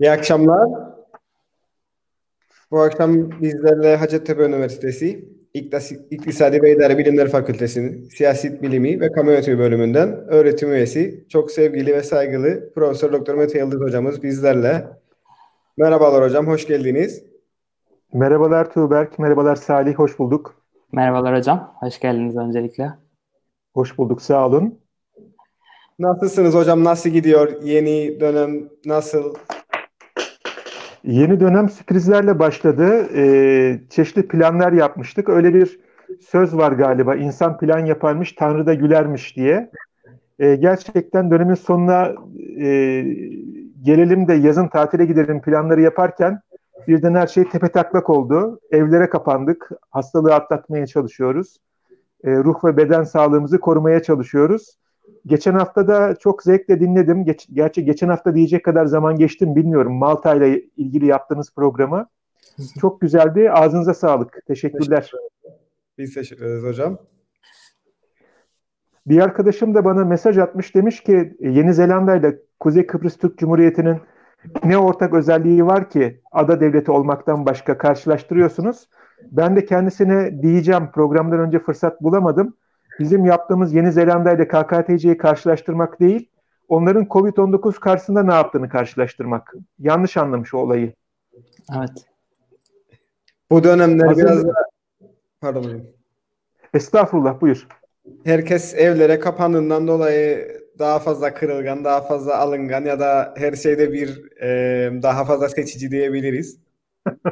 İyi akşamlar. Bu akşam bizlerle Hacettepe Üniversitesi İktisadi ve İdare Bilimleri Fakültesi'nin Siyaset Bilimi ve Kamu Yönetimi bölümünden öğretim üyesi, çok sevgili ve saygılı Profesör Doktor Mete Yıldız hocamız bizlerle. Merhabalar hocam, hoş geldiniz. Merhabalar Tuğberk, merhabalar Salih, hoş bulduk. Merhabalar hocam, hoş geldiniz öncelikle. Hoş bulduk, sağ olun. Nasılsınız hocam, nasıl gidiyor? Yeni dönem nasıl? Yeni dönem sürprizlerle başladı. Ee, çeşitli planlar yapmıştık. Öyle bir söz var galiba. İnsan plan yaparmış, Tanrı da gülermiş diye. Ee, gerçekten dönemin sonuna e, gelelim de yazın tatile gidelim planları yaparken birden her şey tepe taklak oldu. Evlere kapandık. Hastalığı atlatmaya çalışıyoruz. E, ruh ve beden sağlığımızı korumaya çalışıyoruz. Geçen hafta da çok zevkle dinledim. Geç, gerçi geçen hafta diyecek kadar zaman geçtim bilmiyorum. Malta ile ilgili yaptığınız programı. Çok güzeldi. Ağzınıza sağlık. Teşekkürler. Biz teşekkür ederiz hocam. Bir arkadaşım da bana mesaj atmış demiş ki Yeni Zelanda ile Kuzey Kıbrıs Türk Cumhuriyeti'nin ne ortak özelliği var ki ada devleti olmaktan başka karşılaştırıyorsunuz? Ben de kendisine diyeceğim programdan önce fırsat bulamadım. Bizim yaptığımız Yeni Zelanda ile KKTC'yi karşılaştırmak değil, onların Covid-19 karşısında ne yaptığını karşılaştırmak. Yanlış anlamış o olayı. Evet. Bu dönemler Hazır biraz da... Pardon hocam. Estağfurullah buyur. Herkes evlere kapandığından dolayı daha fazla kırılgan, daha fazla alıngan ya da her şeyde bir e, daha fazla seçici diyebiliriz.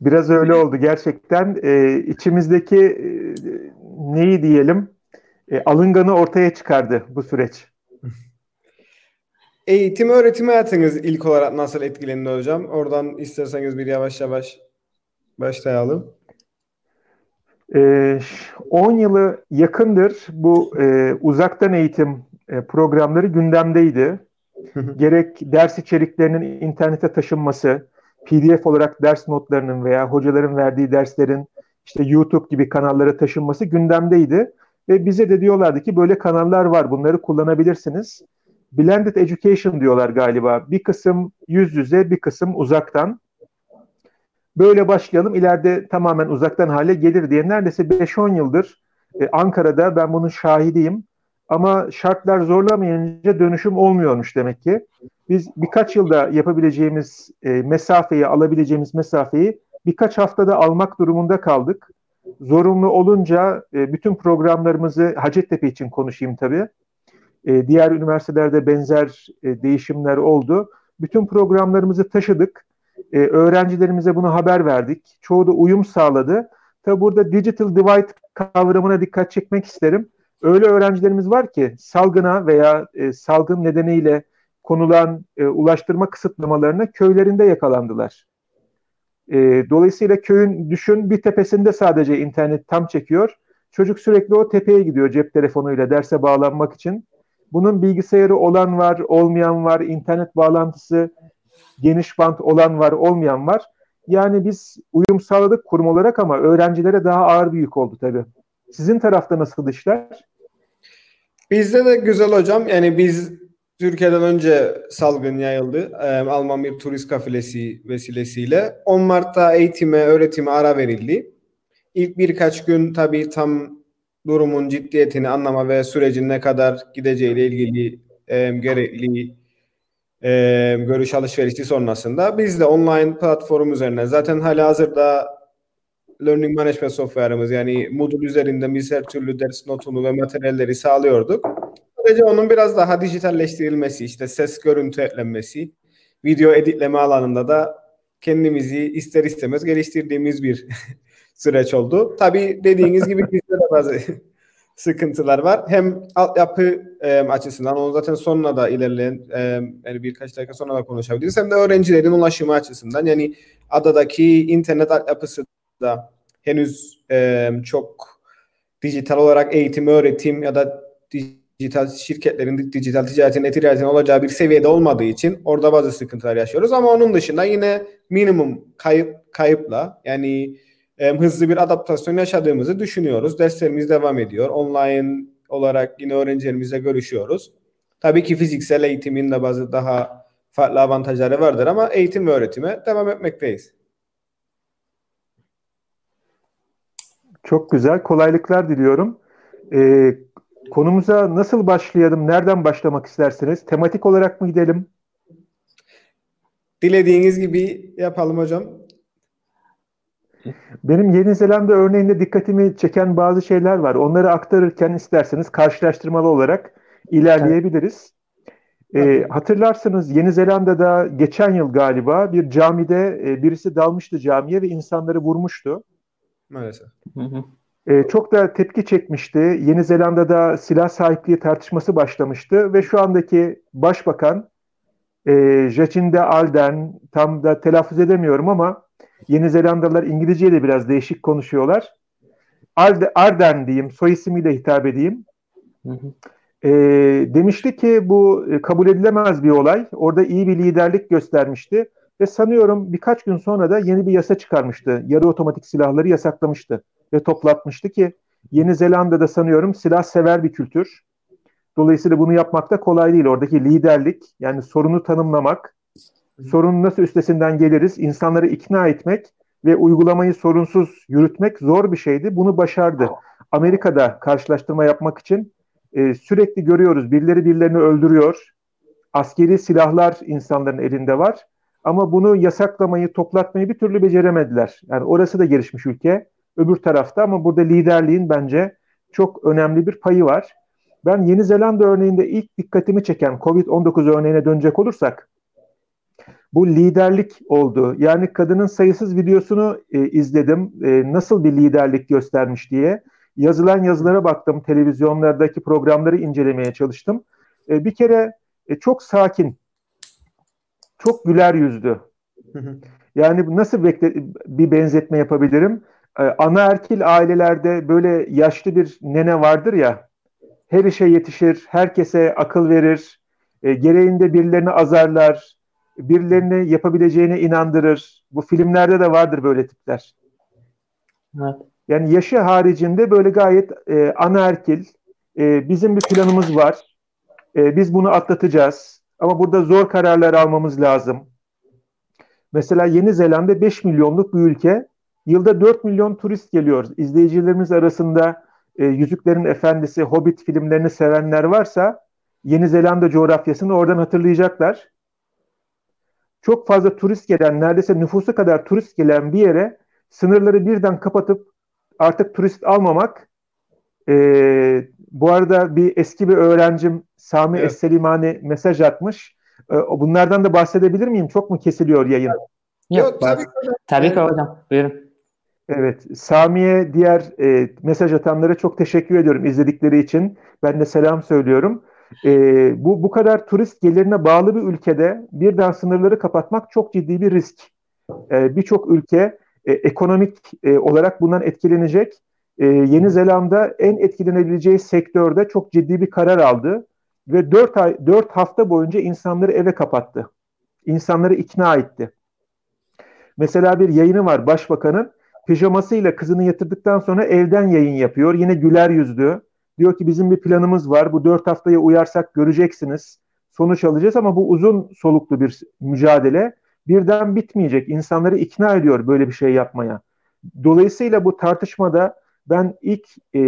Biraz öyle oldu gerçekten. E, içimizdeki e, neyi diyelim e, alınganı ortaya çıkardı bu süreç. Eğitim öğretim hayatınız ilk olarak nasıl etkilendi hocam? Oradan isterseniz bir yavaş yavaş başlayalım. 10 ee, yılı yakındır bu e, uzaktan eğitim e, programları gündemdeydi. Gerek ders içeriklerinin internete taşınması, PDF olarak ders notlarının veya hocaların verdiği derslerin işte YouTube gibi kanallara taşınması gündemdeydi. Ve bize de diyorlardı ki böyle kanallar var bunları kullanabilirsiniz. Blended Education diyorlar galiba. Bir kısım yüz yüze bir kısım uzaktan. Böyle başlayalım ileride tamamen uzaktan hale gelir diye neredeyse 5-10 yıldır e, Ankara'da ben bunun şahidiyim. Ama şartlar zorlamayınca dönüşüm olmuyormuş demek ki. Biz birkaç yılda yapabileceğimiz e, mesafeyi, alabileceğimiz mesafeyi birkaç haftada almak durumunda kaldık. Zorunlu olunca e, bütün programlarımızı Hacettepe için konuşayım tabii. E, diğer üniversitelerde benzer e, değişimler oldu. Bütün programlarımızı taşıdık. E, öğrencilerimize bunu haber verdik. Çoğu da uyum sağladı. Tabi burada digital divide kavramına dikkat çekmek isterim. Öyle öğrencilerimiz var ki salgına veya e, salgın nedeniyle konulan e, ulaştırma kısıtlamalarına köylerinde yakalandılar. E, dolayısıyla köyün düşün bir tepesinde sadece internet tam çekiyor. Çocuk sürekli o tepeye gidiyor cep telefonuyla derse bağlanmak için. Bunun bilgisayarı olan var, olmayan var, internet bağlantısı geniş bant olan var, olmayan var. Yani biz uyum sağladık kurum olarak ama öğrencilere daha ağır bir yük oldu tabii. Sizin tarafta nasıl işler? Bizde de güzel hocam. Yani biz Türkiye'den önce salgın yayıldı. Ee, Alman bir turist kafilesi vesilesiyle. 10 Mart'ta eğitime, öğretime ara verildi. İlk birkaç gün tabii tam durumun ciddiyetini anlama ve sürecin ne kadar gideceğiyle ilgili e, gerekli e, görüş alışverişi sonrasında biz de online platform üzerinden zaten hala hazırda learning management software'ımız yani Moodle üzerinde biz her türlü ders notunu ve materyalleri sağlıyorduk. Sadece onun biraz daha dijitalleştirilmesi, işte ses görüntü eklenmesi, video editleme alanında da kendimizi ister istemez geliştirdiğimiz bir süreç oldu. Tabii dediğiniz gibi bizde de bazı sıkıntılar var. Hem altyapı e, açısından onu zaten sonuna da ilerleyen e, yani birkaç dakika sonra da konuşabiliriz. Hem de öğrencilerin ulaşımı açısından yani adadaki internet altyapısı da henüz e, çok dijital olarak eğitim, öğretim ya da dijital şirketlerin dijital ticaretin, eticaretin olacağı bir seviyede olmadığı için orada bazı sıkıntılar yaşıyoruz. Ama onun dışında yine minimum kayıp kayıpla yani e, hızlı bir adaptasyon yaşadığımızı düşünüyoruz. Derslerimiz devam ediyor. Online olarak yine öğrencilerimizle görüşüyoruz. Tabii ki fiziksel eğitimin de bazı daha farklı avantajları vardır ama eğitim ve öğretime devam etmekteyiz. Çok güzel. Kolaylıklar diliyorum. Ee, konumuza nasıl başlayalım? Nereden başlamak istersiniz? Tematik olarak mı gidelim? Dilediğiniz gibi yapalım hocam. Benim Yeni Zelanda örneğinde dikkatimi çeken bazı şeyler var. Onları aktarırken isterseniz karşılaştırmalı olarak ilerleyebiliriz. Ee, hatırlarsınız Yeni Zelanda'da geçen yıl galiba bir camide e, birisi dalmıştı camiye ve insanları vurmuştu. Maalesef. Ee, çok da tepki çekmişti. Yeni Zelanda'da silah sahipliği tartışması başlamıştı ve şu andaki başbakan e, Jacinda Ardern tam da telaffuz edemiyorum ama Yeni Zelandalılar İngilizceyi de biraz değişik konuşuyorlar. Arde, Ardern diyeyim, soy ismiyle hitap edeyim. Hı hı. E, demişti ki bu e, kabul edilemez bir olay. Orada iyi bir liderlik göstermişti. Ve sanıyorum birkaç gün sonra da yeni bir yasa çıkarmıştı. Yarı otomatik silahları yasaklamıştı. Ve toplatmıştı ki Yeni Zelanda'da sanıyorum silah sever bir kültür. Dolayısıyla bunu yapmak da kolay değil. Oradaki liderlik yani sorunu tanımlamak, sorunun nasıl üstesinden geliriz, insanları ikna etmek ve uygulamayı sorunsuz yürütmek zor bir şeydi. Bunu başardı. Amerika'da karşılaştırma yapmak için e, sürekli görüyoruz. Birileri birilerini öldürüyor. Askeri silahlar insanların elinde var. Ama bunu yasaklamayı, toplatmayı bir türlü beceremediler. Yani orası da gelişmiş ülke. Öbür tarafta ama burada liderliğin bence çok önemli bir payı var. Ben Yeni Zelanda örneğinde ilk dikkatimi çeken COVID-19 örneğine dönecek olursak bu liderlik oldu. Yani kadının sayısız videosunu e, izledim. E, nasıl bir liderlik göstermiş diye. Yazılan yazılara baktım. Televizyonlardaki programları incelemeye çalıştım. E, bir kere e, çok sakin, çok güler yüzlü. Yani nasıl bekle, bir benzetme yapabilirim? Ee, anaerkil ailelerde böyle yaşlı bir nene vardır ya, her işe yetişir, herkese akıl verir, e, gereğinde birilerini azarlar, birilerini yapabileceğine inandırır. Bu filmlerde de vardır böyle tipler. Evet. Yani yaşı haricinde böyle gayet e, anaerkil, e, bizim bir planımız var, e, biz bunu atlatacağız ama burada zor kararlar almamız lazım. Mesela Yeni Zelanda 5 milyonluk bir ülke. Yılda 4 milyon turist geliyor. İzleyicilerimiz arasında e, Yüzüklerin Efendisi, Hobbit filmlerini sevenler varsa Yeni Zelanda coğrafyasını oradan hatırlayacaklar. Çok fazla turist gelen, neredeyse nüfusu kadar turist gelen bir yere sınırları birden kapatıp artık turist almamak e, bu arada bir eski bir öğrencim Sami evet. Esselimani mesaj atmış. E, bunlardan da bahsedebilir miyim? Çok mu kesiliyor yayın? Yok, Yok tabii, tabii ki hocam. Buyurun. Evet, Sami'ye diğer e, mesaj atanlara çok teşekkür ediyorum izledikleri için. Ben de selam söylüyorum. E, bu bu kadar turist gelirine bağlı bir ülkede birden sınırları kapatmak çok ciddi bir risk. E, Birçok ülke e, ekonomik e, olarak bundan etkilenecek e, Yeni Zelanda en etkilenebileceği sektörde çok ciddi bir karar aldı ve 4 ay 4 hafta boyunca insanları eve kapattı. İnsanları ikna etti. Mesela bir yayını var başbakanın pijamasıyla kızını yatırdıktan sonra evden yayın yapıyor. Yine güler yüzlü. Diyor ki bizim bir planımız var. Bu 4 haftaya uyarsak göreceksiniz. Sonuç alacağız ama bu uzun soluklu bir mücadele. Birden bitmeyecek. İnsanları ikna ediyor böyle bir şey yapmaya. Dolayısıyla bu tartışmada ben ilk e,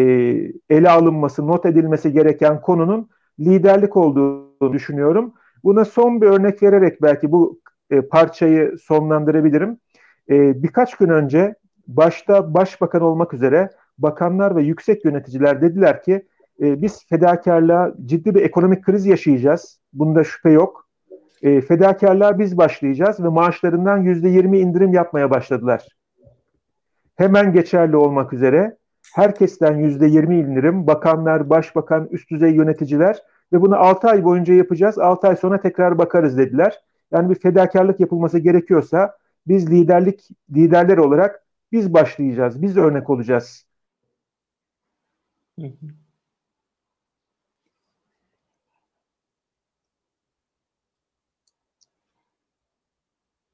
ele alınması, not edilmesi gereken konunun liderlik olduğunu düşünüyorum. Buna son bir örnek vererek belki bu e, parçayı sonlandırabilirim. E, birkaç gün önce başta başbakan olmak üzere bakanlar ve yüksek yöneticiler dediler ki e, biz fedakarlığa ciddi bir ekonomik kriz yaşayacağız. Bunda şüphe yok. E, fedakarlığa biz başlayacağız ve maaşlarından yüzde yirmi indirim yapmaya başladılar. Hemen geçerli olmak üzere herkesten yüzde yirmi indirim, bakanlar, başbakan, üst düzey yöneticiler ve bunu altı ay boyunca yapacağız. Altı ay sonra tekrar bakarız dediler. Yani bir fedakarlık yapılması gerekiyorsa biz liderlik liderler olarak biz başlayacağız, biz örnek olacağız.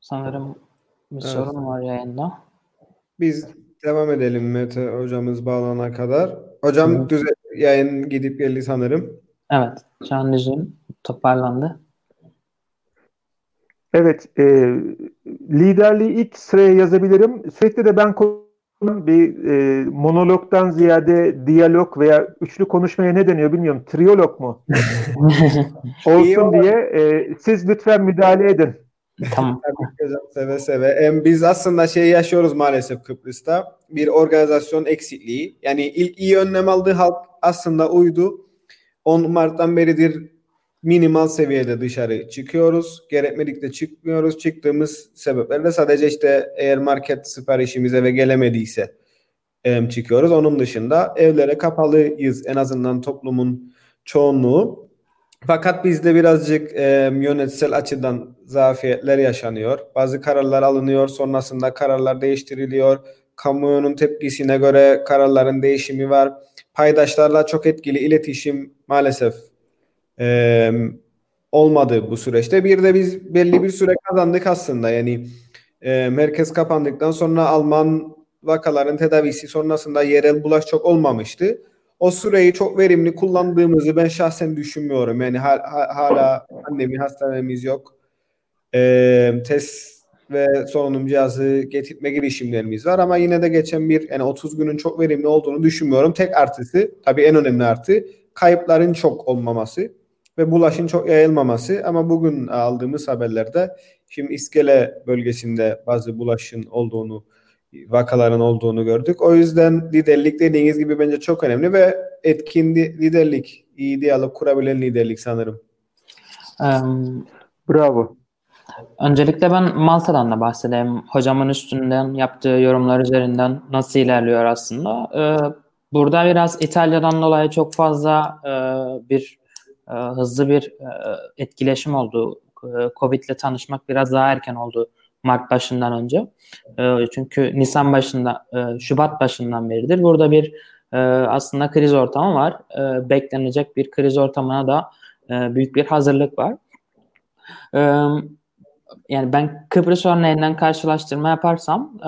Sanırım bir evet. sorun var yayında. Biz Devam edelim Mete hocamız bağlana kadar. Hocam evet. düze yayın gidip geldi sanırım. Evet. Şu an düzgün toparlandı. Evet, e, liderliği ilk sıraya yazabilirim. Sürekli de ben bir e, monologdan ziyade diyalog veya üçlü konuşmaya ne deniyor bilmiyorum. Triyolog mu? Olsun diye e, siz lütfen müdahale edin. Tamam. seve seve. Biz aslında şey yaşıyoruz maalesef Kıbrıs'ta. Bir organizasyon eksikliği. Yani ilk iyi önlem aldığı halk aslında uydu. 10 Mart'tan beridir minimal seviyede dışarı çıkıyoruz. Gerekmedikçe çıkmıyoruz. Çıktığımız sebeplerle sadece işte eğer market siparişimiz eve gelemediyse çıkıyoruz. Onun dışında evlere kapalıyız en azından toplumun çoğunluğu. Fakat bizde birazcık e, yönetsel açıdan zafiyetler yaşanıyor. Bazı kararlar alınıyor, sonrasında kararlar değiştiriliyor. Kamuoyunun tepkisine göre kararların değişimi var. Paydaşlarla çok etkili iletişim maalesef e, olmadı bu süreçte. Bir de biz belli bir süre kazandık aslında. Yani e, merkez kapandıktan sonra Alman vakaların tedavisi sonrasında yerel bulaş çok olmamıştı. O süreyi çok verimli kullandığımızı ben şahsen düşünmüyorum. Yani hala, pandemi hastanemiz yok. E, test ve solunum cihazı getirme girişimlerimiz var ama yine de geçen bir yani 30 günün çok verimli olduğunu düşünmüyorum. Tek artısı tabii en önemli artı kayıpların çok olmaması ve bulaşın çok yayılmaması ama bugün aldığımız haberlerde şimdi İskele bölgesinde bazı bulaşın olduğunu vakaların olduğunu gördük. O yüzden liderlik dediğiniz gibi bence çok önemli ve etkin liderlik, iyi diyalog kurabilen liderlik sanırım. Um, Bravo. Öncelikle ben Malta'dan da bahsedeyim. Hocamın üstünden yaptığı yorumlar üzerinden nasıl ilerliyor aslında. Ee, burada biraz İtalya'dan dolayı çok fazla e, bir e, hızlı bir e, etkileşim oldu. E, Covid ile tanışmak biraz daha erken oldu Mart başından önce. Çünkü Nisan başında, Şubat başından beridir burada bir aslında kriz ortamı var. E, beklenecek bir kriz ortamına da büyük bir hazırlık var. Yani ben Kıbrıs örneğinden karşılaştırma yaparsam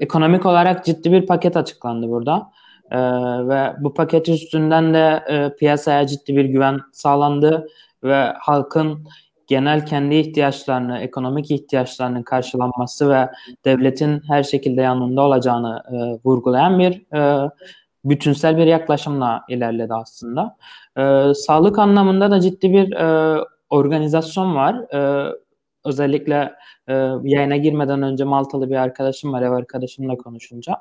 ekonomik olarak ciddi bir paket açıklandı burada. E, ve bu paket üstünden de e, piyasaya ciddi bir güven sağlandı ve halkın genel kendi ihtiyaçlarını, ekonomik ihtiyaçlarının karşılanması ve devletin her şekilde yanında olacağını e, vurgulayan bir e, bütünsel bir yaklaşımla ilerledi aslında. E, sağlık anlamında da ciddi bir e, organizasyon var. E, özellikle e, yayına girmeden önce Maltalı bir arkadaşım var, ev arkadaşımla konuşunca.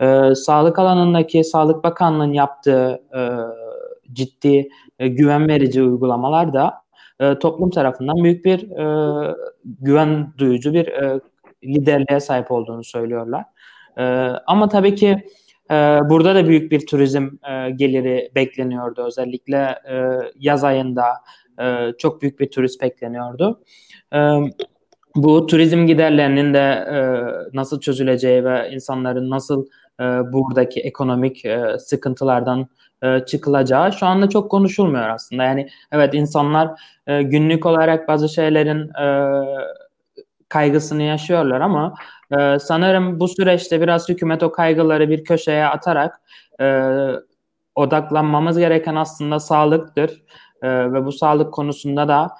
E, sağlık alanındaki Sağlık Bakanlığı'nın yaptığı e, ciddi e, güven verici uygulamalar da e, toplum tarafından büyük bir e, güven duyucu bir e, liderliğe sahip olduğunu söylüyorlar. E, ama tabii ki e, burada da büyük bir turizm e, geliri bekleniyordu. Özellikle e, yaz ayında e, çok büyük bir turist bekleniyordu. E, bu turizm giderlerinin de e, nasıl çözüleceği ve insanların nasıl e, buradaki ekonomik e, sıkıntılardan e, çıkılacağı şu anda çok konuşulmuyor aslında. Yani evet insanlar günlük olarak bazı şeylerin kaygısını yaşıyorlar ama sanırım bu süreçte biraz hükümet o kaygıları bir köşeye atarak odaklanmamız gereken aslında sağlıktır. Ve bu sağlık konusunda da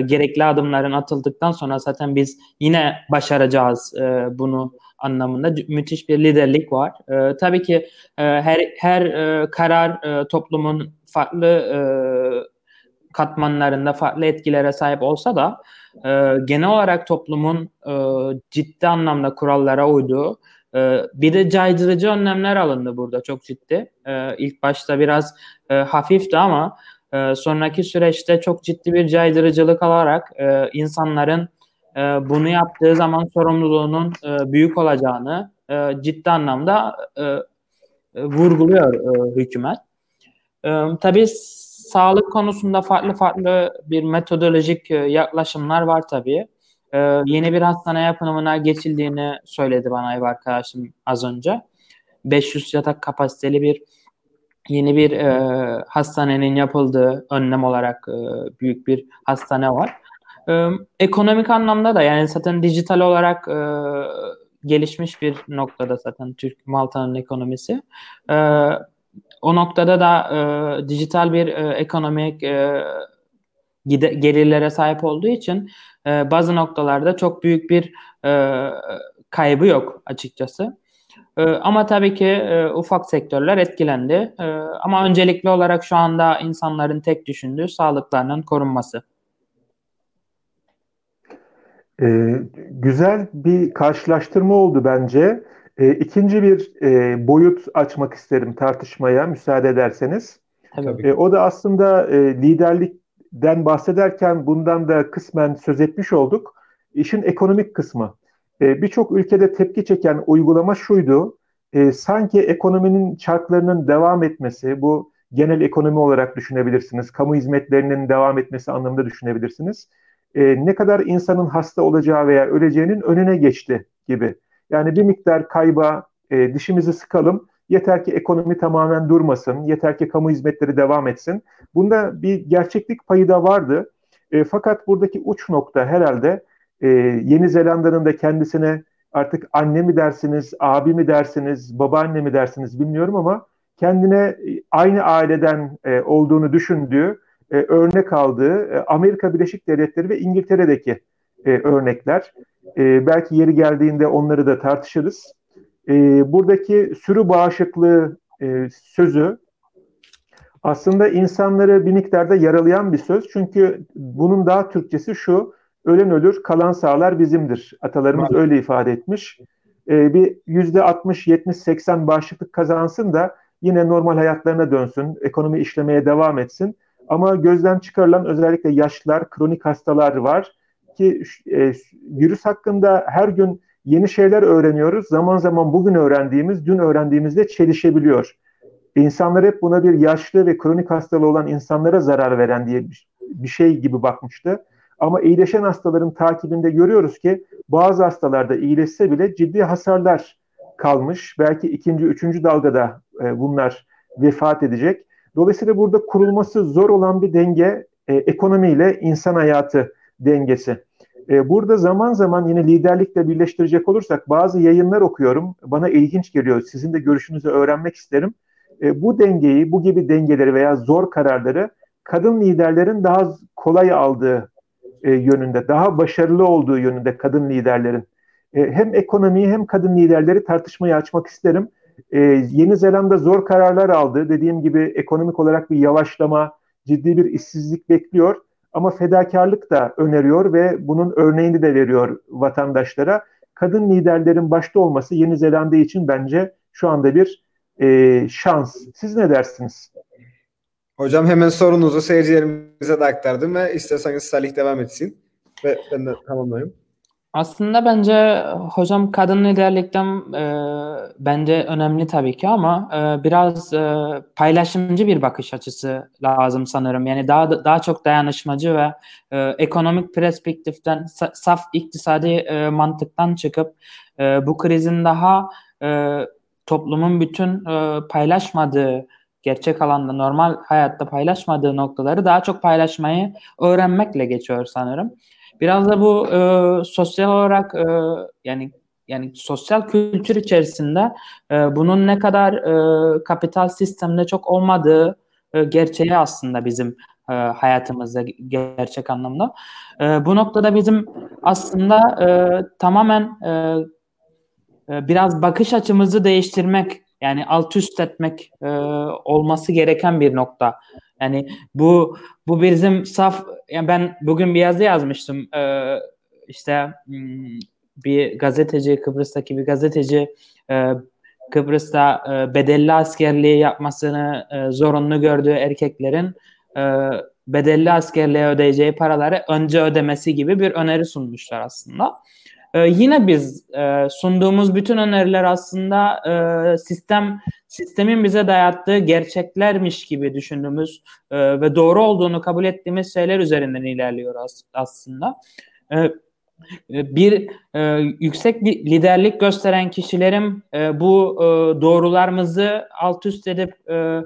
gerekli adımların atıldıktan sonra zaten biz yine başaracağız bunu anlamında müthiş bir liderlik var. E, tabii ki e, her her e, karar e, toplumun farklı e, katmanlarında farklı etkilere sahip olsa da e, genel olarak toplumun e, ciddi anlamda kurallara uyduğu e, bir de caydırıcı önlemler alındı burada çok ciddi. E, ilk başta biraz e, hafifti ama e, sonraki süreçte çok ciddi bir caydırıcılık alarak e, insanların e, bunu yaptığı zaman sorumluluğunun e, büyük olacağını e, ciddi anlamda e, e, vurguluyor e, hükümet. E, tabii sağlık konusunda farklı farklı bir metodolojik e, yaklaşımlar var tabii. E, yeni bir hastane yapımına geçildiğini söyledi bana ev arkadaşım az önce. 500 yatak kapasiteli bir yeni bir e, hastanenin yapıldığı önlem olarak e, büyük bir hastane var. E, ekonomik anlamda da yani zaten dijital olarak e, gelişmiş bir noktada zaten Türk Malta'nın ekonomisi. E, o noktada da e, dijital bir e, ekonomik e, gelirlere sahip olduğu için e, bazı noktalarda çok büyük bir e, kaybı yok açıkçası. E, ama tabii ki e, ufak sektörler etkilendi. E, ama öncelikli olarak şu anda insanların tek düşündüğü sağlıklarının korunması. E, güzel bir karşılaştırma oldu bence. E, ikinci bir e, boyut açmak isterim tartışmaya müsaade ederseniz. Tabii. E, o da aslında e, liderlikten bahsederken bundan da kısmen söz etmiş olduk. İşin ekonomik kısmı. E, Birçok ülkede tepki çeken uygulama şuydu. E, sanki ekonominin çarklarının devam etmesi, bu genel ekonomi olarak düşünebilirsiniz. Kamu hizmetlerinin devam etmesi anlamında düşünebilirsiniz. E, ne kadar insanın hasta olacağı veya öleceğinin önüne geçti gibi. Yani bir miktar kayba e, dişimizi sıkalım. Yeter ki ekonomi tamamen durmasın. Yeter ki kamu hizmetleri devam etsin. Bunda bir gerçeklik payı da vardı. E, fakat buradaki uç nokta herhalde e, Yeni Zelanda'nın da kendisine artık anne mi dersiniz, abi mi dersiniz, babaanne mi dersiniz bilmiyorum ama kendine aynı aileden e, olduğunu düşündüğü, e, örnek aldığı e, Amerika Birleşik Devletleri ve İngiltere'deki e, örnekler. E, belki yeri geldiğinde onları da tartışırız. E, buradaki sürü bağışıklığı e, sözü aslında insanları bir miktarda yaralayan bir söz. Çünkü bunun daha Türkçesi şu, ölen ölür, kalan sağlar bizimdir. Atalarımız öyle ifade etmiş. E, bir yüzde 60, 70, 80 bağışıklık kazansın da yine normal hayatlarına dönsün, ekonomi işlemeye devam etsin. Ama gözden çıkarılan özellikle yaşlılar, kronik hastalar var ki e, virüs hakkında her gün yeni şeyler öğreniyoruz. Zaman zaman bugün öğrendiğimiz, dün öğrendiğimizde çelişebiliyor. İnsanlar hep buna bir yaşlı ve kronik hastalığı olan insanlara zarar veren diye bir şey gibi bakmıştı. Ama iyileşen hastaların takibinde görüyoruz ki bazı hastalarda iyileşse bile ciddi hasarlar kalmış. Belki ikinci, üçüncü dalgada e, bunlar vefat edecek. Dolayısıyla burada kurulması zor olan bir denge e, ekonomiyle insan hayatı dengesi. E, burada zaman zaman yine liderlikle birleştirecek olursak bazı yayınlar okuyorum. Bana ilginç geliyor. Sizin de görüşünüzü öğrenmek isterim. E, bu dengeyi, bu gibi dengeleri veya zor kararları kadın liderlerin daha kolay aldığı e, yönünde, daha başarılı olduğu yönünde kadın liderlerin. E, hem ekonomiyi hem kadın liderleri tartışmayı açmak isterim. E, Yeni Zelanda zor kararlar aldı. Dediğim gibi ekonomik olarak bir yavaşlama, ciddi bir işsizlik bekliyor. Ama fedakarlık da öneriyor ve bunun örneğini de veriyor vatandaşlara. Kadın liderlerin başta olması Yeni Zelanda için bence şu anda bir e, şans. Siz ne dersiniz? Hocam hemen sorunuzu seyircilerimize de aktardım ve isterseniz Salih devam etsin ve ben de tamamlayayım. Aslında bence hocam kadın liderlikten e, bence önemli tabii ki ama e, biraz e, paylaşımcı bir bakış açısı lazım sanırım. Yani daha daha çok dayanışmacı ve e, ekonomik perspektiften saf iktisadi e, mantıktan çıkıp e, bu krizin daha e, toplumun bütün e, paylaşmadığı gerçek alanda normal hayatta paylaşmadığı noktaları daha çok paylaşmayı öğrenmekle geçiyor sanırım. Biraz da bu e, sosyal olarak e, yani yani sosyal kültür içerisinde e, bunun ne kadar e, kapital sistemde çok olmadığı e, gerçeği aslında bizim e, hayatımızda gerçek anlamda. E, bu noktada bizim aslında e, tamamen e, e biraz bakış açımızı değiştirmek yani alt üst etmek e, olması gereken bir nokta. Yani bu bu bizim saf yani ben bugün bir yazı yazmıştım. E, işte hmm, bir gazeteci Kıbrıs'taki bir gazeteci e, Kıbrıs'ta e, bedelli askerliği yapmasını e, zorunlu gördüğü erkeklerin e, bedelli askerliğe ödeyeceği paraları önce ödemesi gibi bir öneri sunmuşlar aslında. E, yine biz e, sunduğumuz bütün öneriler aslında e, sistem sistemin bize dayattığı gerçeklermiş gibi düşündüğümüz e, ve doğru olduğunu kabul ettiğimiz şeyler üzerinden ilerliyor as- aslında. E, e bir e, yüksek liderlik gösteren kişilerin e, bu e, doğrularımızı alt üst edip e,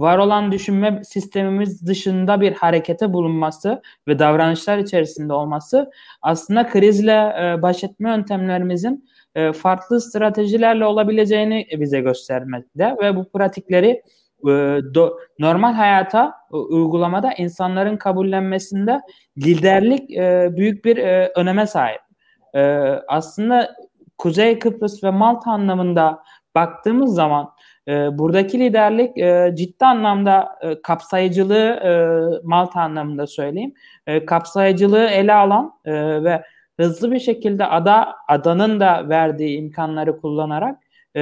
var olan düşünme sistemimiz dışında bir harekete bulunması ve davranışlar içerisinde olması aslında krizle e, baş etme yöntemlerimizin e, farklı stratejilerle olabileceğini bize göstermekte ve bu pratikleri e, do, normal hayata e, uygulamada insanların kabullenmesinde liderlik e, büyük bir e, öneme sahip. E, aslında Kuzey Kıbrıs ve Malta anlamında baktığımız zaman e, buradaki liderlik e, ciddi anlamda e, kapsayıcılığı e, Malta anlamında söyleyeyim. E, kapsayıcılığı ele alan e, ve hızlı bir şekilde ada adanın da verdiği imkanları kullanarak e,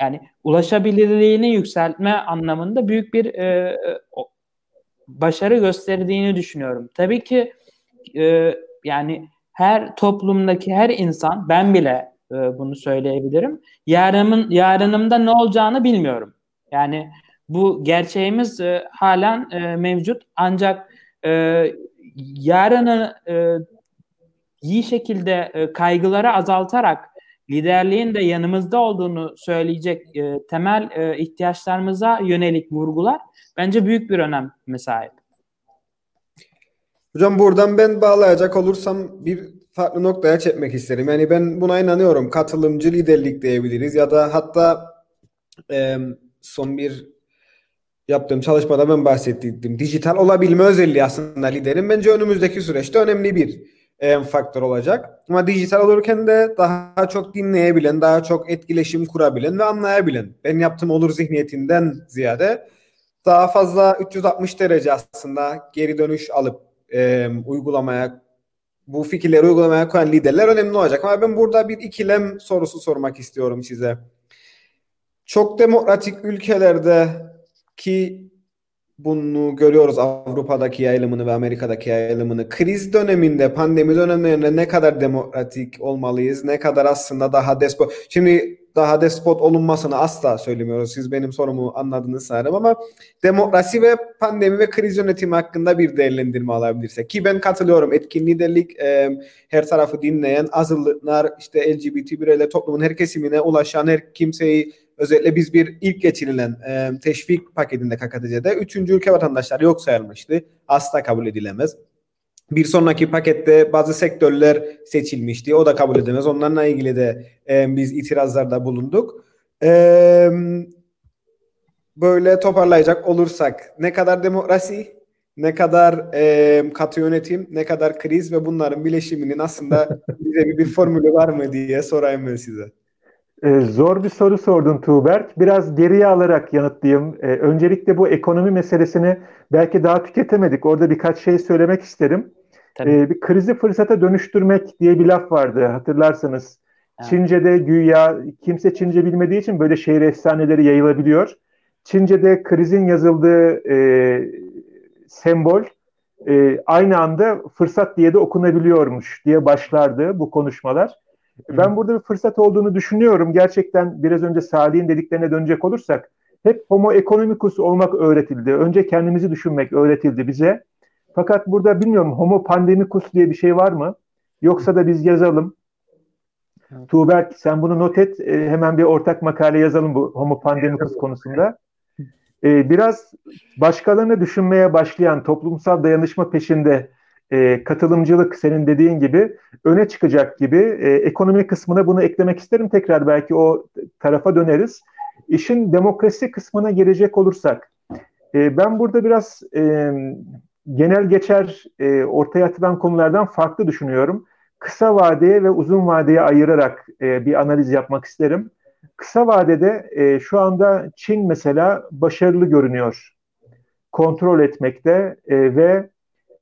yani ulaşabilirliğini yükseltme anlamında büyük bir e, başarı gösterdiğini düşünüyorum. Tabii ki e, yani her toplumdaki her insan ben bile e, bunu söyleyebilirim. Yarımın yarınımda ne olacağını bilmiyorum. Yani bu gerçeğimiz e, halen e, mevcut ancak e, yarını e, iyi şekilde e, kaygıları azaltarak liderliğin de yanımızda olduğunu söyleyecek e, temel e, ihtiyaçlarımıza yönelik vurgular bence büyük bir önem sahip. Hocam buradan ben bağlayacak olursam bir farklı noktaya çekmek isterim. Yani ben buna inanıyorum. Katılımcı liderlik diyebiliriz ya da hatta e, son bir yaptığım çalışmada ben bahsettiğim dijital olabilme özelliği aslında liderin bence önümüzdeki süreçte önemli bir e, faktör olacak. Ama dijital olurken de daha çok dinleyebilen, daha çok etkileşim kurabilen ve anlayabilen. Ben yaptığım olur zihniyetinden ziyade daha fazla 360 derece aslında geri dönüş alıp e, uygulamaya bu fikirleri uygulamaya koyan liderler önemli olacak. Ama ben burada bir ikilem sorusu sormak istiyorum size. Çok demokratik ülkelerde ki bunu görüyoruz Avrupa'daki yayılımını ve Amerika'daki yayılımını. Kriz döneminde, pandemi dönemlerinde ne kadar demokratik olmalıyız, ne kadar aslında daha despot. Şimdi daha despot olunmasını asla söylemiyoruz. Siz benim sorumu anladınız sanırım ama demokrasi ve pandemi ve kriz yönetimi hakkında bir değerlendirme alabilirsek. Ki ben katılıyorum. Etkin liderlik e, her tarafı dinleyen azınlıklar, işte LGBT bireyler toplumun her kesimine ulaşan her kimseyi Özellikle biz bir ilk geçirilen e, teşvik paketinde KKTC'de üçüncü ülke vatandaşları yok sayılmıştı. Asla kabul edilemez. Bir sonraki pakette bazı sektörler seçilmişti. O da kabul edemez. Onlarla ilgili de e, biz itirazlarda bulunduk. E, böyle toparlayacak olursak ne kadar demokrasi, ne kadar e, katı yönetim, ne kadar kriz ve bunların bileşiminin aslında bize bir, formülü var mı diye sorayım ben size. Ee, zor bir soru sordun Tuğberk. Biraz geriye alarak yanıtlayayım. Ee, öncelikle bu ekonomi meselesini belki daha tüketemedik. Orada birkaç şey söylemek isterim. Ee, bir krizi fırsata dönüştürmek diye bir laf vardı hatırlarsanız. Evet. Çince'de güya kimse Çince bilmediği için böyle şehir efsaneleri yayılabiliyor. Çince'de krizin yazıldığı e, sembol e, aynı anda fırsat diye de okunabiliyormuş diye başlardı bu konuşmalar. Ben burada bir fırsat olduğunu düşünüyorum. Gerçekten biraz önce Salih'in dediklerine dönecek olursak hep homo economicus olmak öğretildi. Önce kendimizi düşünmek öğretildi bize. Fakat burada bilmiyorum homo pandemicus diye bir şey var mı? Yoksa da biz yazalım. Evet. Tuğberk sen bunu not et. E, hemen bir ortak makale yazalım bu homo pandemicus konusunda. E, biraz başkalarını düşünmeye başlayan toplumsal dayanışma peşinde e, katılımcılık senin dediğin gibi öne çıkacak gibi e, ekonomi kısmına bunu eklemek isterim. Tekrar belki o tarafa döneriz. İşin demokrasi kısmına gelecek olursak e, ben burada biraz e, genel geçer e, ortaya atılan konulardan farklı düşünüyorum. Kısa vadeye ve uzun vadeye ayırarak e, bir analiz yapmak isterim. Kısa vadede e, şu anda Çin mesela başarılı görünüyor kontrol etmekte e, ve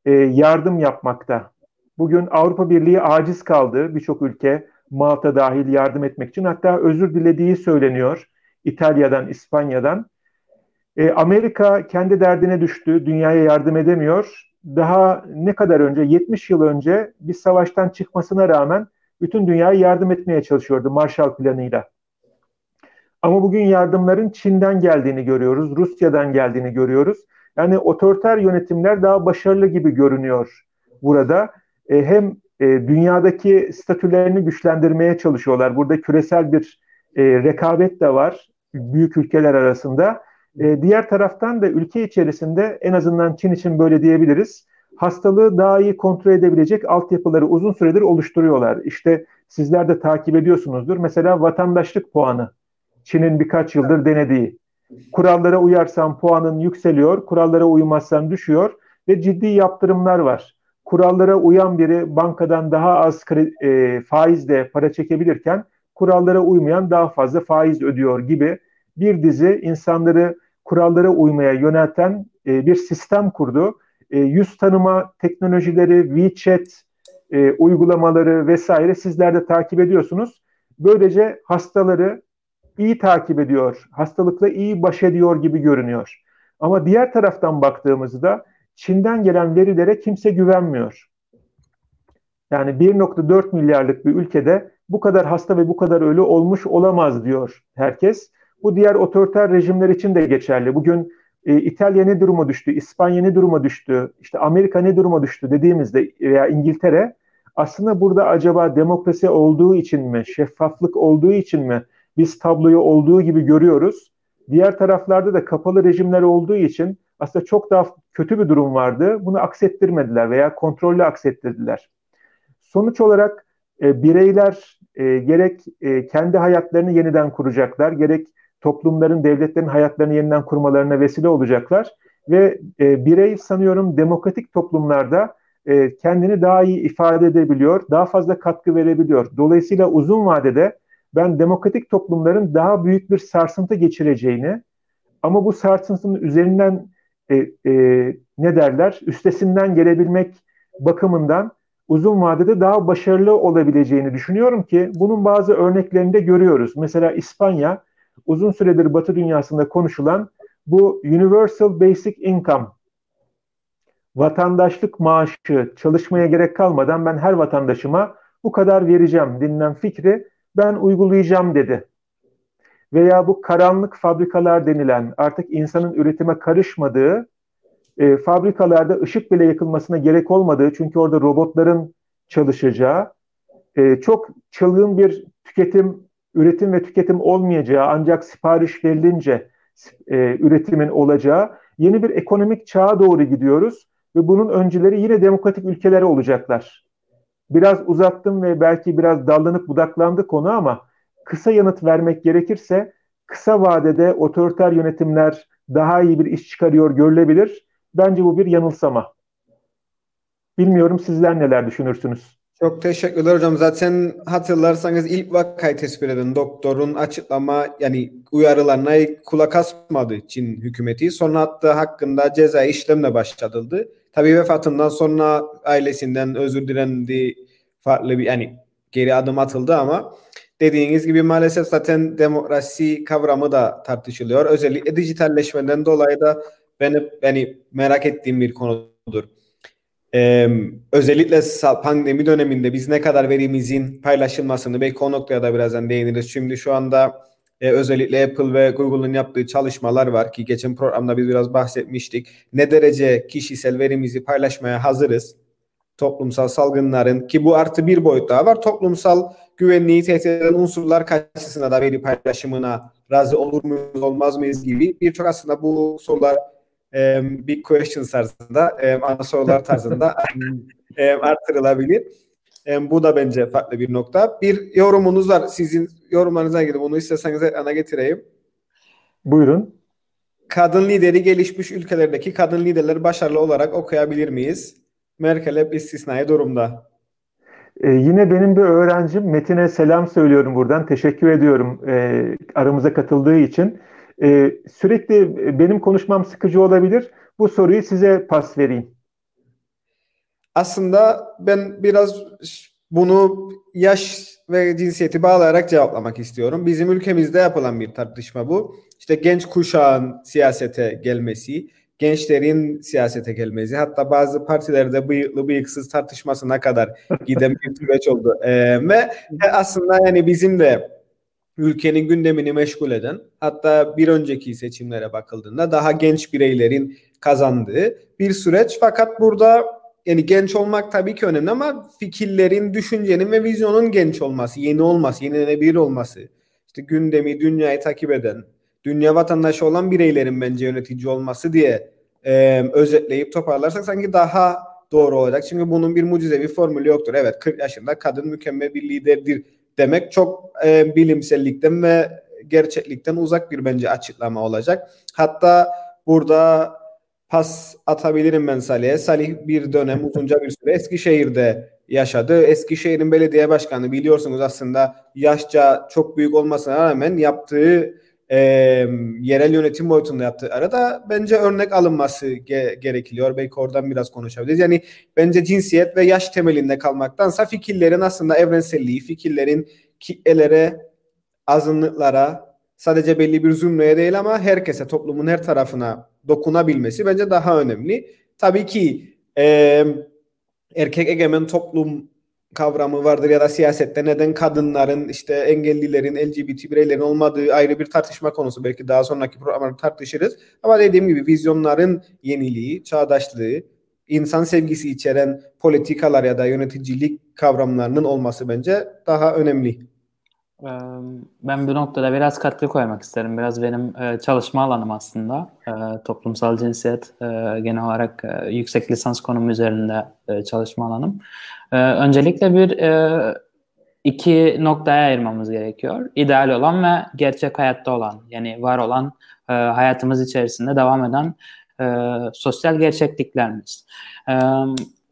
e, yardım yapmakta. Bugün Avrupa Birliği aciz kaldı birçok ülke Malta dahil yardım etmek için. Hatta özür dilediği söyleniyor İtalya'dan, İspanya'dan. E, Amerika kendi derdine düştü, dünyaya yardım edemiyor. Daha ne kadar önce, 70 yıl önce bir savaştan çıkmasına rağmen bütün dünyaya yardım etmeye çalışıyordu Marshall Planı'yla. Ama bugün yardımların Çin'den geldiğini görüyoruz, Rusya'dan geldiğini görüyoruz. Yani otoriter yönetimler daha başarılı gibi görünüyor burada. E, hem e, dünyadaki statülerini güçlendirmeye çalışıyorlar. Burada küresel bir e, rekabet de var büyük ülkeler arasında. E, diğer taraftan da ülke içerisinde en azından Çin için böyle diyebiliriz. Hastalığı daha iyi kontrol edebilecek altyapıları uzun süredir oluşturuyorlar. İşte sizler de takip ediyorsunuzdur. Mesela vatandaşlık puanı. Çin'in birkaç yıldır denediği. Kurallara uyarsan puanın yükseliyor, kurallara uymazsan düşüyor ve ciddi yaptırımlar var. Kurallara uyan biri bankadan daha az e, faizle para çekebilirken kurallara uymayan daha fazla faiz ödüyor gibi bir dizi insanları kurallara uymaya yönelten e, bir sistem kurdu. E, yüz tanıma teknolojileri, WeChat e, uygulamaları vesaire sizler de takip ediyorsunuz. Böylece hastaları iyi takip ediyor, hastalıkla iyi baş ediyor gibi görünüyor. Ama diğer taraftan baktığımızda Çin'den gelen verilere kimse güvenmiyor. Yani 1.4 milyarlık bir ülkede bu kadar hasta ve bu kadar ölü olmuş olamaz diyor herkes. Bu diğer otoriter rejimler için de geçerli. Bugün e, İtalya ne duruma düştü, İspanya ne duruma düştü, işte Amerika ne duruma düştü dediğimizde veya İngiltere aslında burada acaba demokrasi olduğu için mi, şeffaflık olduğu için mi biz tabloyu olduğu gibi görüyoruz? Diğer taraflarda da kapalı rejimler olduğu için aslında çok daha kötü bir durum vardı. Bunu aksettirmediler veya kontrollü aksettirdiler. Sonuç olarak e, bireyler e, gerek e, kendi hayatlarını yeniden kuracaklar, gerek toplumların, devletlerin hayatlarını yeniden kurmalarına vesile olacaklar. Ve e, birey sanıyorum demokratik toplumlarda e, kendini daha iyi ifade edebiliyor, daha fazla katkı verebiliyor. Dolayısıyla uzun vadede ben demokratik toplumların daha büyük bir sarsıntı geçireceğini ama bu sarsıntının üzerinden e, e, ne derler üstesinden gelebilmek bakımından uzun vadede daha başarılı olabileceğini düşünüyorum ki bunun bazı örneklerini de görüyoruz. Mesela İspanya uzun süredir Batı dünyasında konuşulan bu Universal Basic Income vatandaşlık maaşı çalışmaya gerek kalmadan ben her vatandaşıma bu kadar vereceğim denilen fikri ben uygulayacağım dedi. Veya bu karanlık fabrikalar denilen artık insanın üretime karışmadığı e, fabrikalarda ışık bile yakılmasına gerek olmadığı çünkü orada robotların çalışacağı e, çok çılgın bir tüketim, üretim ve tüketim olmayacağı ancak sipariş verilince e, üretimin olacağı yeni bir ekonomik çağa doğru gidiyoruz ve bunun öncüleri yine demokratik ülkelere olacaklar. Biraz uzattım ve belki biraz dallanıp budaklandı konu ama kısa yanıt vermek gerekirse kısa vadede otoriter yönetimler daha iyi bir iş çıkarıyor görülebilir. Bence bu bir yanılsama. Bilmiyorum sizler neler düşünürsünüz? Çok teşekkürler hocam. Zaten hatırlarsanız ilk vakayı tespit eden doktorun açıklama yani uyarılarına kulak asmadı Çin hükümeti. Sonra hatta hakkında ceza işlemle başlatıldı. Tabii vefatından sonra ailesinden özür dilendi. Farklı bir yani geri adım atıldı ama dediğiniz gibi maalesef zaten demokrasi kavramı da tartışılıyor. Özellikle dijitalleşmeden dolayı da benim yani merak ettiğim bir konudur. Ee, özellikle pandemi döneminde biz ne kadar verimizin paylaşılmasını belki o noktaya da birazdan değiniriz. Şimdi şu anda e, özellikle Apple ve Google'ın yaptığı çalışmalar var ki geçen programda biz biraz bahsetmiştik. Ne derece kişisel verimizi paylaşmaya hazırız? Toplumsal salgınların ki bu artı bir boyut daha var. Toplumsal güvenliği tehdit eden unsurlar karşısında da veri paylaşımına razı olur muyuz olmaz mıyız gibi birçok aslında bu sorular e, big questions tarzında, e, ana sorular tarzında e, artırılabilir. E, bu da bence farklı bir nokta. Bir yorumunuz var. Sizin yorumlarınıza ilgili bunu isterseniz ana getireyim. Buyurun. Kadın lideri gelişmiş ülkelerdeki kadın liderleri başarılı olarak okuyabilir miyiz? Merkel hep istisnai durumda. Ee, yine benim bir öğrencim Metin'e selam söylüyorum buradan. Teşekkür ediyorum e, aramıza katıldığı için. E, sürekli benim konuşmam sıkıcı olabilir. Bu soruyu size pas vereyim. Aslında ben biraz bunu yaş ve cinsiyeti bağlayarak cevaplamak istiyorum. Bizim ülkemizde yapılan bir tartışma bu. İşte genç kuşağın siyasete gelmesi, gençlerin siyasete gelmesi, hatta bazı partilerde bıyıklı bıyıksız tartışmasına kadar giden bir süreç oldu. Ee, ve aslında yani bizim de ülkenin gündemini meşgul eden hatta bir önceki seçimlere bakıldığında daha genç bireylerin kazandığı bir süreç. Fakat burada yani genç olmak tabii ki önemli ama fikirlerin, düşüncenin ve vizyonun genç olması, yeni olması, yenilenebilir olması, işte gündemi, dünyayı takip eden, dünya vatandaşı olan bireylerin bence yönetici olması diye e, özetleyip toparlarsak sanki daha doğru olacak. Çünkü bunun bir mucizevi formülü yoktur. Evet 40 yaşında kadın mükemmel bir liderdir demek çok e, bilimsellikten ve gerçeklikten uzak bir bence açıklama olacak. Hatta burada pas atabilirim ben Salih'e. Salih bir dönem uzunca bir süre Eskişehir'de yaşadı. Eskişehir'in belediye başkanı biliyorsunuz aslında yaşça çok büyük olmasına rağmen yaptığı e, yerel yönetim boyutunda yaptığı arada bence örnek alınması ge- gerekiliyor. Belki oradan biraz konuşabiliriz. Yani bence cinsiyet ve yaş temelinde kalmaktansa fikirlerin aslında evrenselliği, fikirlerin kitlelere, azınlıklara, sadece belli bir zümreye değil ama herkese, toplumun her tarafına dokunabilmesi bence daha önemli. Tabii ki e, erkek egemen toplum kavramı vardır ya da siyasette neden kadınların işte engellilerin LGBT bireylerin olmadığı ayrı bir tartışma konusu belki daha sonraki programlarda tartışırız ama dediğim gibi vizyonların yeniliği, çağdaşlığı, insan sevgisi içeren politikalar ya da yöneticilik kavramlarının olması bence daha önemli. Ben bu noktada biraz katkı koymak isterim. Biraz benim çalışma alanım aslında. Toplumsal cinsiyet genel olarak yüksek lisans konumu üzerinde çalışma alanım. Öncelikle bir iki noktaya ayırmamız gerekiyor. İdeal olan ve gerçek hayatta olan yani var olan hayatımız içerisinde devam eden sosyal gerçekliklerimiz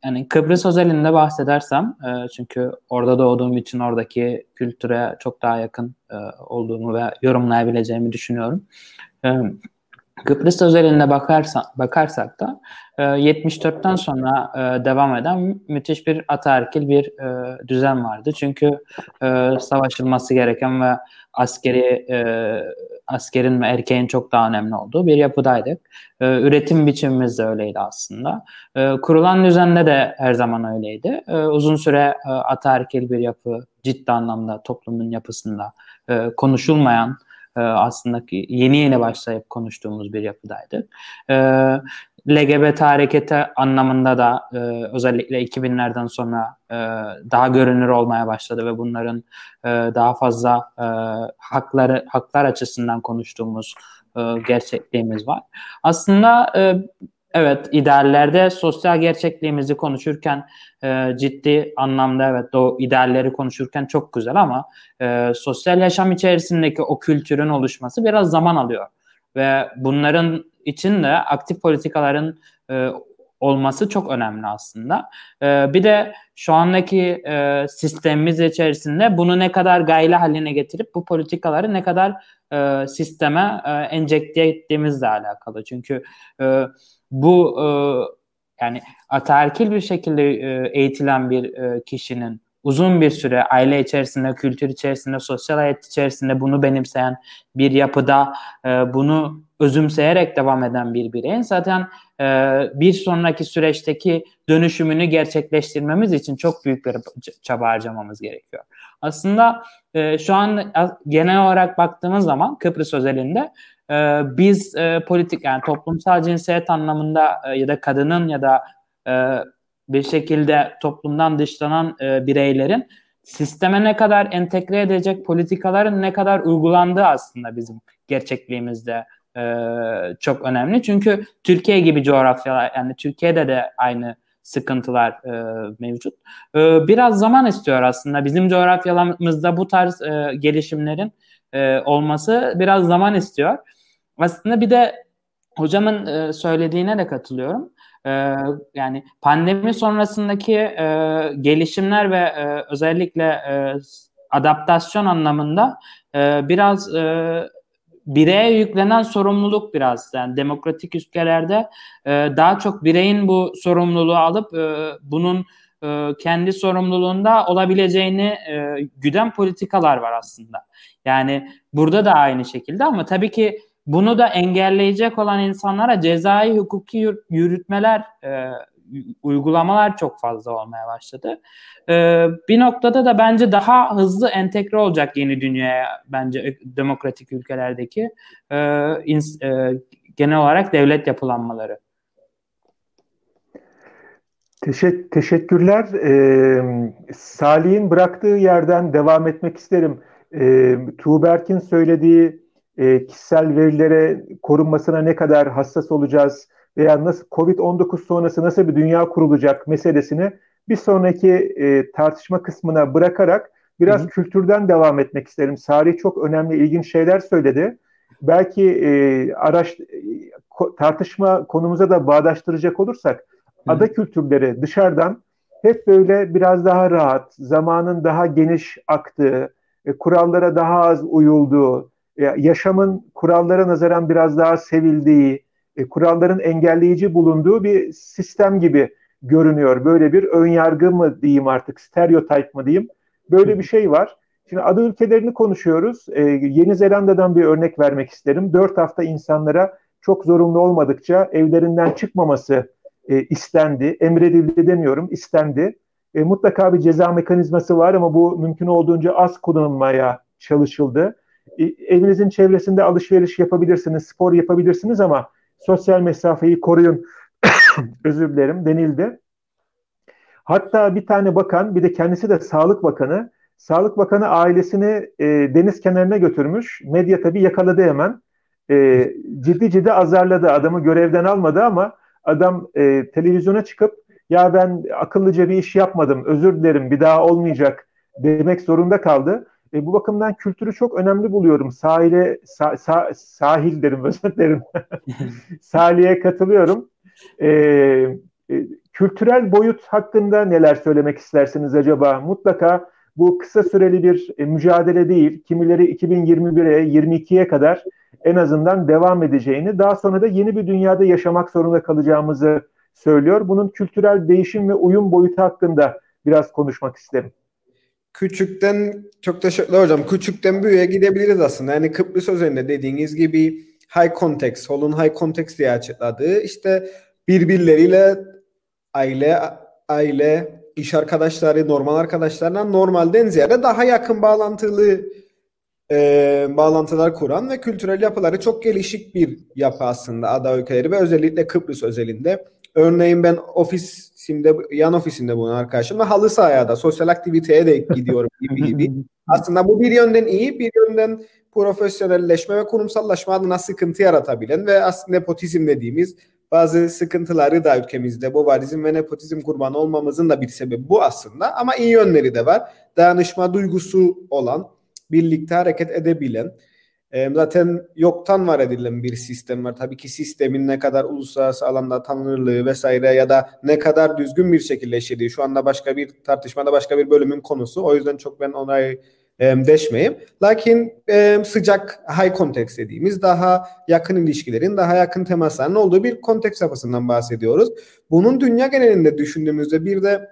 yani Kıbrıs özelinde bahsedersem e, çünkü orada doğduğum için oradaki kültüre çok daha yakın e, olduğumu ve yorumlayabileceğimi düşünüyorum. E, Kıbrıs özelinde bakarsa, bakarsak da e, 74'ten sonra e, devam eden müthiş bir ataerkil bir e, düzen vardı. Çünkü e, savaşılması gereken ve askeri e, askerin ve erkeğin çok daha önemli olduğu bir yapıdaydık. E, üretim biçimimiz de öyleydi aslında. E, kurulan düzende de her zaman öyleydi. E, uzun süre e, ataerkil bir yapı ciddi anlamda toplumun yapısında e, konuşulmayan e, aslında yeni yeni başlayıp konuştuğumuz bir yapıdaydı. E, LGBT hareketi anlamında da e, özellikle 2000'lerden sonra e, daha görünür olmaya başladı ve bunların e, daha fazla e, hakları haklar açısından konuştuğumuz e, gerçekliğimiz var. Aslında evet ideallerde sosyal gerçekliğimizi konuşurken e, ciddi anlamda evet o idealleri konuşurken çok güzel ama e, sosyal yaşam içerisindeki o kültürün oluşması biraz zaman alıyor ve bunların için de aktif politikaların e, olması çok önemli aslında. E, bir de şu andaki e, sistemimiz içerisinde bunu ne kadar gayle haline getirip bu politikaları ne kadar e, sisteme e, enjekte ettiğimizle alakalı. Çünkü e, bu e, yani ataerkil bir şekilde e, eğitilen bir e, kişinin uzun bir süre aile içerisinde, kültür içerisinde, sosyal hayat içerisinde bunu benimseyen bir yapıda e, bunu özümseyerek devam eden bir bireyin zaten e, bir sonraki süreçteki dönüşümünü gerçekleştirmemiz için çok büyük bir çaba harcamamız gerekiyor. Aslında e, şu an genel olarak baktığımız zaman Kıbrıs özelinde e, biz e, politik yani toplumsal cinsiyet anlamında e, ya da kadının ya da e, bir şekilde toplumdan dışlanan e, bireylerin sisteme ne kadar entegre edecek politikaların ne kadar uygulandığı aslında bizim gerçekliğimizde e, çok önemli. Çünkü Türkiye gibi coğrafyalar yani Türkiye'de de aynı sıkıntılar e, mevcut. E, biraz zaman istiyor aslında bizim coğrafyalarımızda bu tarz e, gelişimlerin e, olması biraz zaman istiyor. Aslında bir de hocamın e, söylediğine de katılıyorum. E, yani pandemi sonrasındaki e, gelişimler ve özellikle adaptasyon anlamında biraz bireye yüklenen sorumluluk biraz yani demokratik ülkelerde daha çok bireyin bu sorumluluğu alıp bunun kendi sorumluluğunda olabileceğini güden politikalar var aslında. Yani burada da aynı şekilde ama tabii ki bunu da engelleyecek olan insanlara cezai hukuki yürütmeler, e, uygulamalar çok fazla olmaya başladı. E, bir noktada da bence daha hızlı entegre olacak yeni dünyaya bence demokratik ülkelerdeki e, ins, e, genel olarak devlet yapılanmaları. Teşekkür, teşekkürler. Ee, Salih'in bıraktığı yerden devam etmek isterim. Ee, Tuğberk'in söylediği e, kişisel verilere korunmasına ne kadar hassas olacağız veya nasıl Covid-19 sonrası nasıl bir dünya kurulacak meselesini bir sonraki e, tartışma kısmına bırakarak biraz Hı-hı. kültürden devam etmek isterim. Salih çok önemli, ilginç şeyler söyledi. Belki e, araç ko, tartışma konumuza da bağdaştıracak olursak Hı-hı. ada kültürleri dışarıdan hep böyle biraz daha rahat, zamanın daha geniş aktığı, e, kurallara daha az uyulduğu, yaşamın kurallara nazaran biraz daha sevildiği, e, kuralların engelleyici bulunduğu bir sistem gibi görünüyor. Böyle bir ön yargı mı diyeyim artık, stereotip mı diyeyim. Böyle bir şey var. Şimdi adı ülkelerini konuşuyoruz. Ee, Yeni Zelanda'dan bir örnek vermek isterim. Dört hafta insanlara çok zorunlu olmadıkça evlerinden çıkmaması e, istendi. Emredildi demiyorum, istendi. E, mutlaka bir ceza mekanizması var ama bu mümkün olduğunca az kullanılmaya çalışıldı. E, evinizin çevresinde alışveriş yapabilirsiniz, spor yapabilirsiniz ama sosyal mesafeyi koruyun özür dilerim denildi. Hatta bir tane bakan bir de kendisi de Sağlık Bakanı Sağlık Bakanı ailesini e, deniz kenarına götürmüş. Medya tabii yakaladı hemen. E, ciddi ciddi azarladı. Adamı görevden almadı ama adam e, televizyona çıkıp ya ben akıllıca bir iş yapmadım özür dilerim bir daha olmayacak demek zorunda kaldı. E, bu bakımdan kültürü çok önemli buluyorum. Sahile, sa, sa, sahil derim özür dilerim. Sahiliye katılıyorum. E, e, kültürel boyut hakkında neler söylemek istersiniz acaba? Mutlaka bu kısa süreli bir e, mücadele değil. Kimileri 2021'e, 22'ye kadar en azından devam edeceğini, daha sonra da yeni bir dünyada yaşamak zorunda kalacağımızı söylüyor. Bunun kültürel değişim ve uyum boyutu hakkında biraz konuşmak isterim. Küçükten çok teşekkürler hocam. Küçükten büyüğe gidebiliriz aslında. Yani Kıbrıs özelinde dediğiniz gibi high context, Hol'un high context diye açıkladığı işte birbirleriyle aile, aile, iş arkadaşları, normal arkadaşlarla normalden ziyade daha yakın bağlantılı e, bağlantılar kuran ve kültürel yapıları çok gelişik bir yapı aslında ada ülkeleri ve özellikle Kıbrıs özelinde. Örneğin ben ofisimde, yan ofisimde bulunan arkadaşımla halı sahaya da, sosyal aktiviteye de gidiyorum gibi gibi. Aslında bu bir yönden iyi, bir yönden profesyonelleşme ve kurumsallaşma adına sıkıntı yaratabilen ve aslında nepotizm dediğimiz bazı sıkıntıları da ülkemizde bu varizm ve nepotizm kurbanı olmamızın da bir sebebi bu aslında. Ama iyi yönleri de var. Dayanışma duygusu olan, birlikte hareket edebilen, zaten yoktan var edilen bir sistem var. Tabii ki sistemin ne kadar uluslararası alanda tanınırlığı vesaire ya da ne kadar düzgün bir şekilde işlediği şu anda başka bir tartışmada başka bir bölümün konusu. O yüzden çok ben onayı deşmeyeyim. Lakin e, sıcak high context dediğimiz daha yakın ilişkilerin, daha yakın temasların olduğu bir konteks yapısından bahsediyoruz. Bunun dünya genelinde düşündüğümüzde bir de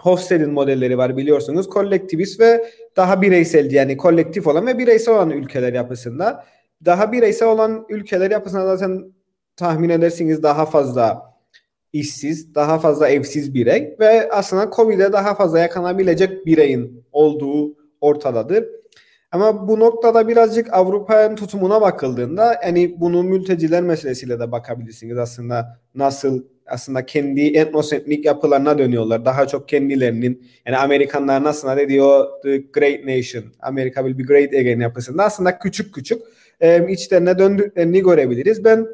Hofstede'in modelleri var biliyorsunuz. Kolektivist ve daha bireysel yani kolektif olan ve bireysel olan ülkeler yapısında. Daha bireysel olan ülkeler yapısında zaten tahmin edersiniz daha fazla işsiz, daha fazla evsiz birey ve aslında Covid'e daha fazla yakanabilecek bireyin olduğu ortadadır. Ama bu noktada birazcık Avrupa'nın tutumuna bakıldığında yani bunu mülteciler meselesiyle de bakabilirsiniz aslında nasıl aslında kendi etnosentrik yapılarına dönüyorlar. Daha çok kendilerinin yani Amerikanlar nasıl ne diyor the great nation Amerika be great again yapısında aslında küçük küçük e, içlerine döndüklerini görebiliriz. Ben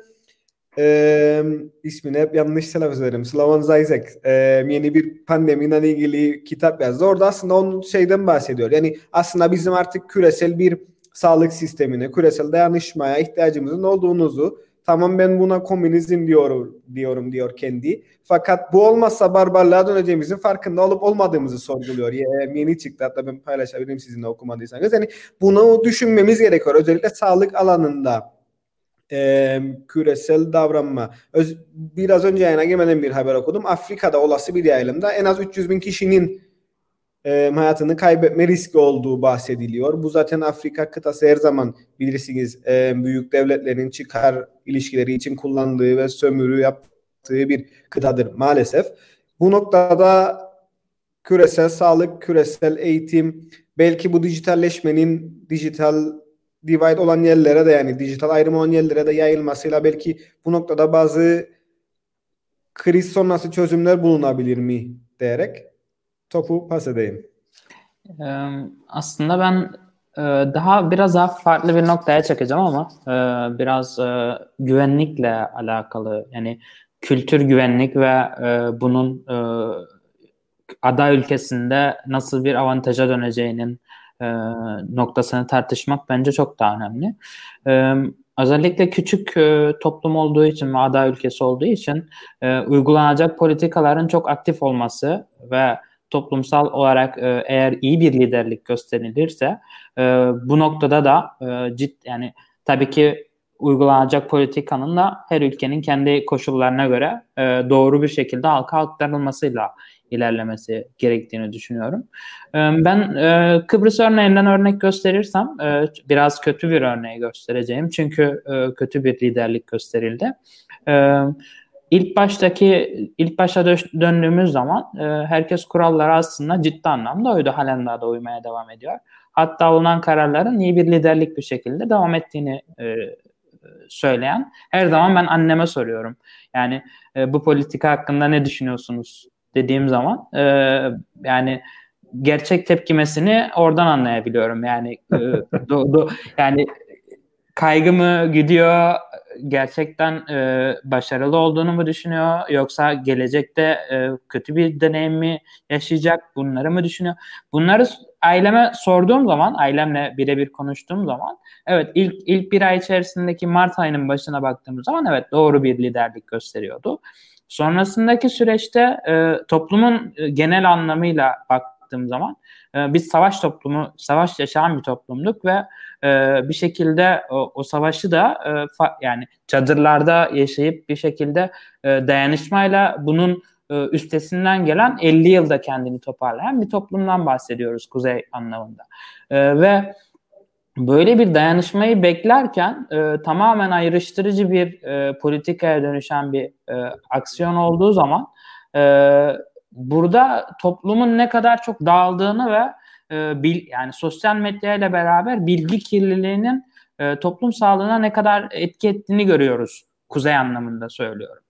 e, ismini hep yanlış telaffuz ederim. Slavon Zizek e, yeni bir pandemiden ilgili kitap yazdı. Orada aslında onun şeyden bahsediyor. Yani aslında bizim artık küresel bir sağlık sistemine, küresel dayanışmaya ihtiyacımızın olduğunuzu tamam ben buna komünizm diyorum diyorum diyor kendi. Fakat bu olmazsa barbarlığa döneceğimizin farkında olup olmadığımızı sorguluyor. Yeni çıktı hatta ben paylaşabilirim sizinle okumadıysanız. Yani bunu düşünmemiz gerekiyor. Özellikle sağlık alanında e, küresel davranma. Öz, biraz önce yayına girmeden bir haber okudum. Afrika'da olası bir yayılımda en az 300 bin kişinin e, hayatını kaybetme riski olduğu bahsediliyor. Bu zaten Afrika kıtası her zaman bilirsiniz e, büyük devletlerin çıkar ilişkileri için kullandığı ve sömürü yaptığı bir kıtadır maalesef. Bu noktada küresel sağlık, küresel eğitim, belki bu dijitalleşmenin dijital divide olan yerlere de yani dijital ayrım olan yerlere de yayılmasıyla belki bu noktada bazı kriz sonrası çözümler bulunabilir mi diyerek topu pas edeyim. Aslında ben daha biraz daha farklı bir noktaya çekeceğim ama biraz güvenlikle alakalı yani kültür güvenlik ve bunun aday ülkesinde nasıl bir avantaja döneceğinin e, noktasını tartışmak bence çok daha önemli. E, özellikle küçük e, toplum olduğu için ve aday ülkesi olduğu için e, uygulanacak politikaların çok aktif olması ve toplumsal olarak e, eğer iyi bir liderlik gösterilirse e, bu noktada da e, cid yani tabii ki uygulanacak politikanın da her ülkenin kendi koşullarına göre e, doğru bir şekilde halka aktarılmasıyla ilerlemesi gerektiğini düşünüyorum. E, ben e, Kıbrıs örneğinden örnek gösterirsem e, biraz kötü bir örneği göstereceğim. Çünkü e, kötü bir liderlik gösterildi. E, ilk baştaki ilk başta döndüğümüz zaman e, herkes kurallara aslında ciddi anlamda uydu. Halen daha da uymaya devam ediyor. Hatta alınan kararların iyi bir liderlik bir şekilde devam ettiğini e, söyleyen her zaman ben anneme soruyorum. Yani e, bu politika hakkında ne düşünüyorsunuz dediğim zaman e, yani gerçek tepkimesini oradan anlayabiliyorum. Yani e, do, do, yani kaygımı gidiyor gerçekten e, başarılı olduğunu mu düşünüyor yoksa gelecekte e, kötü bir deneyim mi yaşayacak bunları mı düşünüyor? Bunları aileme sorduğum zaman ailemle birebir konuştuğum zaman evet ilk ilk bir ay içerisindeki Mart ayının başına baktığımız zaman evet doğru bir liderlik gösteriyordu. Sonrasındaki süreçte e, toplumun e, genel anlamıyla baktığım zaman e, biz savaş toplumu, savaş yaşayan bir toplumduk ve e, bir şekilde o, o savaşı da e, fa, yani çadırlarda yaşayıp bir şekilde e, dayanışmayla bunun e, üstesinden gelen 50 yılda kendini toparlayan bir toplumdan bahsediyoruz kuzey anlamında. E, ve böyle bir dayanışmayı beklerken e, tamamen ayrıştırıcı bir e, politikaya dönüşen bir e, aksiyon olduğu zaman e, burada toplumun ne kadar çok dağıldığını ve e, bil, yani sosyal medya ile beraber bilgi kirliliğinin e, toplum sağlığına ne kadar etki ettiğini görüyoruz. Kuzey anlamında söylüyorum.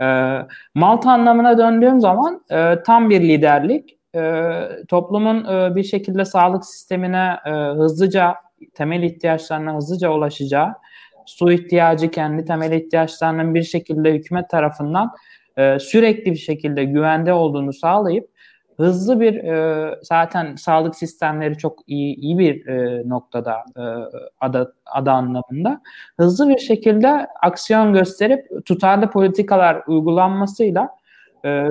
E, Malta anlamına döndüğüm zaman e, tam bir liderlik. E, toplumun e, bir şekilde sağlık sistemine e, hızlıca temel ihtiyaçlarına hızlıca ulaşacağı, su ihtiyacı kendi temel ihtiyaçlarının bir şekilde hükümet tarafından e, sürekli bir şekilde güvende olduğunu sağlayıp hızlı bir e, zaten sağlık sistemleri çok iyi iyi bir e, noktada e, ada ada anlamında hızlı bir şekilde aksiyon gösterip tutarlı politikalar uygulanmasıyla e,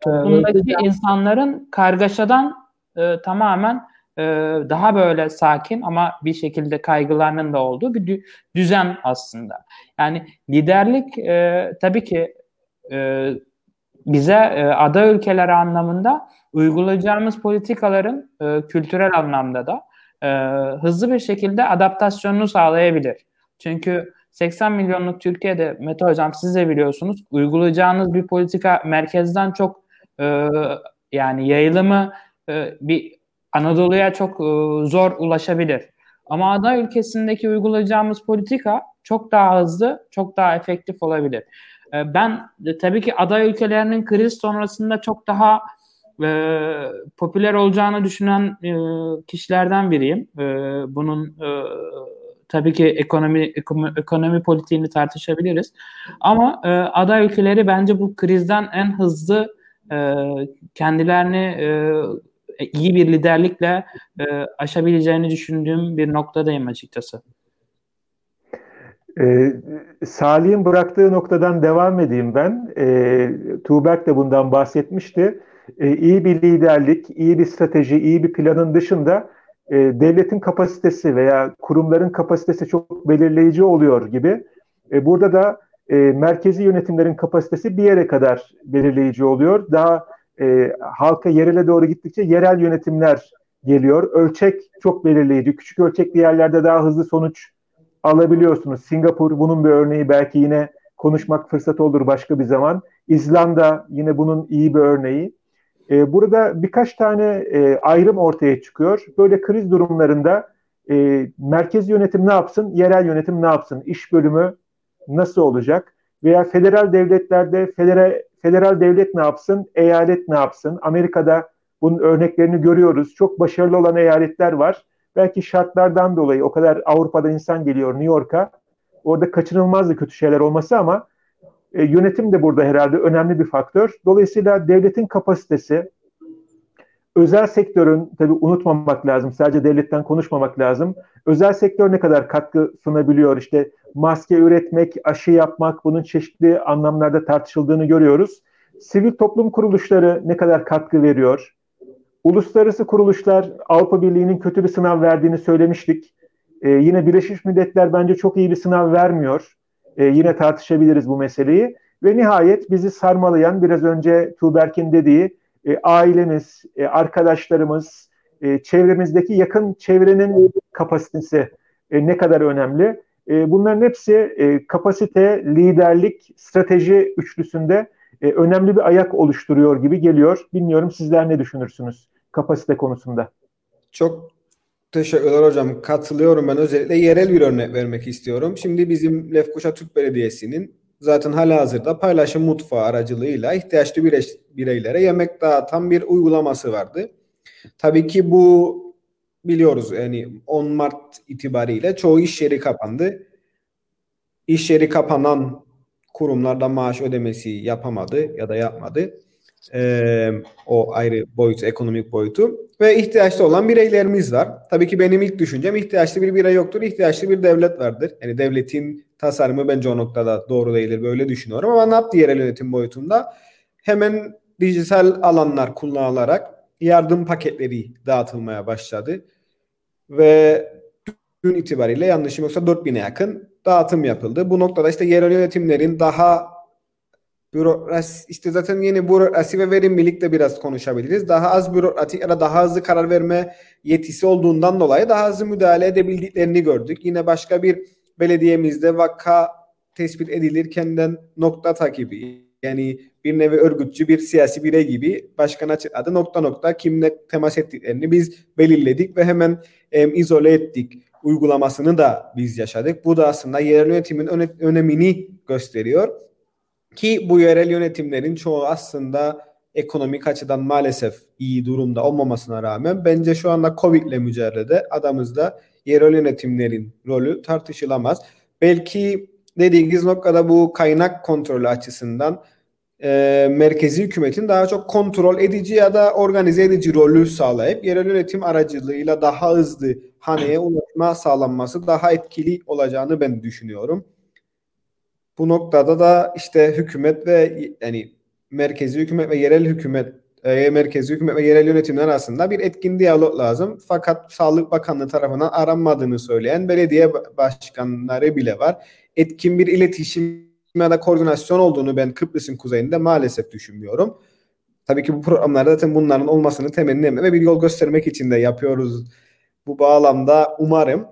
toplumdaki insanların kargaşadan e, tamamen e, daha böyle sakin ama bir şekilde kaygılarının da olduğu bir düzen aslında. Yani liderlik e, tabii ki e, bize e, ada ülkeleri anlamında uygulayacağımız politikaların e, kültürel anlamda da e, hızlı bir şekilde adaptasyonunu sağlayabilir. Çünkü 80 milyonluk Türkiye'de Mete Hocam siz de biliyorsunuz uygulayacağınız bir politika merkezden çok e, yani yayılımı e, bir Anadolu'ya çok e, zor ulaşabilir. Ama ada ülkesindeki uygulayacağımız politika çok daha hızlı, çok daha efektif olabilir. E, ben tabii ki aday ülkelerinin kriz sonrasında çok daha e, popüler olacağını düşünen e, kişilerden biriyim. E, bunun e, tabii ki ekonomi ekonomi, ekonomi politiğini tartışabiliriz. Ama e, aday ülkeleri bence bu krizden en hızlı e, kendilerini e, iyi bir liderlikle e, aşabileceğini düşündüğüm bir noktadayım açıkçası. E, Salih'in bıraktığı noktadan devam edeyim ben. E, Tuğberk de bundan bahsetmişti. E, iyi bir liderlik, iyi bir strateji, iyi bir planın dışında e, devletin kapasitesi veya kurumların kapasitesi çok belirleyici oluyor gibi. E, burada da e, merkezi yönetimlerin kapasitesi bir yere kadar belirleyici oluyor. Daha e, halka yerele doğru gittikçe yerel yönetimler geliyor. Ölçek çok belirleyici. Küçük ölçekli yerlerde daha hızlı sonuç alabiliyorsunuz. Singapur bunun bir örneği belki yine konuşmak fırsatı olur başka bir zaman. İzlanda yine bunun iyi bir örneği. E, burada birkaç tane e, ayrım ortaya çıkıyor. Böyle kriz durumlarında e, merkez yönetim ne yapsın, yerel yönetim ne yapsın, iş bölümü nasıl olacak? Veya federal devletlerde federal, federal devlet ne yapsın, eyalet ne yapsın? Amerika'da bunun örneklerini görüyoruz. Çok başarılı olan eyaletler var. Belki şartlardan dolayı o kadar Avrupa'da insan geliyor New York'a. Orada kaçınılmazdı kötü şeyler olması ama e, yönetim de burada herhalde önemli bir faktör. Dolayısıyla devletin kapasitesi, özel sektörün tabii unutmamak lazım. Sadece devletten konuşmamak lazım. Özel sektör ne kadar katkı sunabiliyor? İşte maske üretmek, aşı yapmak bunun çeşitli anlamlarda tartışıldığını görüyoruz. Sivil toplum kuruluşları ne kadar katkı veriyor? Uluslararası kuruluşlar Avrupa Birliği'nin kötü bir sınav verdiğini söylemiştik. Ee, yine Birleşmiş Milletler bence çok iyi bir sınav vermiyor. Ee, yine tartışabiliriz bu meseleyi. Ve nihayet bizi sarmalayan biraz önce Tuğberk'in dediği e, ailemiz, e, arkadaşlarımız, e, çevremizdeki yakın çevrenin kapasitesi e, ne kadar önemli. E, bunların hepsi e, kapasite, liderlik, strateji üçlüsünde e, önemli bir ayak oluşturuyor gibi geliyor. Bilmiyorum sizler ne düşünürsünüz kapasite konusunda? Çok teşekkürler hocam. Katılıyorum ben özellikle yerel bir örnek vermek istiyorum. Şimdi bizim Lefkoşa Türk Belediyesi'nin zaten hala hazırda paylaşım mutfağı aracılığıyla ihtiyaçlı bireylere yemek dağıtan bir uygulaması vardı. Tabii ki bu biliyoruz yani 10 Mart itibariyle çoğu iş yeri kapandı. İş yeri kapanan kurumlarda maaş ödemesi yapamadı ya da yapmadı. Ee, o ayrı boyut, ekonomik boyutu. Ve ihtiyaçlı olan bireylerimiz var. Tabii ki benim ilk düşüncem ihtiyaçlı bir birey yoktur, ihtiyaçlı bir devlet vardır. Yani devletin tasarımı bence o noktada doğru değildir. Böyle düşünüyorum ama ne yaptı yerel yönetim boyutunda? Hemen dijital alanlar kullanılarak yardım paketleri dağıtılmaya başladı. Ve gün itibariyle yanlışım yoksa 4000'e yakın dağıtım yapıldı. Bu noktada işte yerel yönetimlerin daha bürokrasi işte zaten yeni bürokrasi ve verimlilik de biraz konuşabiliriz. Daha az bürokratik ya da daha hızlı karar verme yetisi olduğundan dolayı daha hızlı müdahale edebildiklerini gördük. Yine başka bir belediyemizde vaka tespit edilirkenden nokta takibi yani bir nevi örgütçü bir siyasi birey gibi başkan açıkladı nokta nokta kimle temas ettiklerini biz belirledik ve hemen e, izole ettik uygulamasını da biz yaşadık. Bu da aslında yerel yönetimin öne, önemini gösteriyor. Ki bu yerel yönetimlerin çoğu aslında ekonomik açıdan maalesef iyi durumda olmamasına rağmen bence şu anda Covid ile mücadelede adamızda yerel yönetimlerin rolü tartışılamaz. Belki dediğiniz noktada bu kaynak kontrolü açısından e, merkezi hükümetin daha çok kontrol edici ya da organize edici rolü sağlayıp yerel yönetim aracılığıyla daha hızlı haneye ulaşma sağlanması daha etkili olacağını ben düşünüyorum. Bu noktada da işte hükümet ve yani merkezi hükümet ve yerel hükümet e, merkezi hükümet ve yerel yönetimler arasında bir etkin diyalog lazım. Fakat Sağlık Bakanlığı tarafından aranmadığını söyleyen belediye başkanları bile var. Etkin bir iletişim ya da koordinasyon olduğunu ben Kıbrıs'ın kuzeyinde maalesef düşünmüyorum. Tabii ki bu programlarda zaten bunların olmasını temenni ve bir yol göstermek için de yapıyoruz bu bağlamda umarım.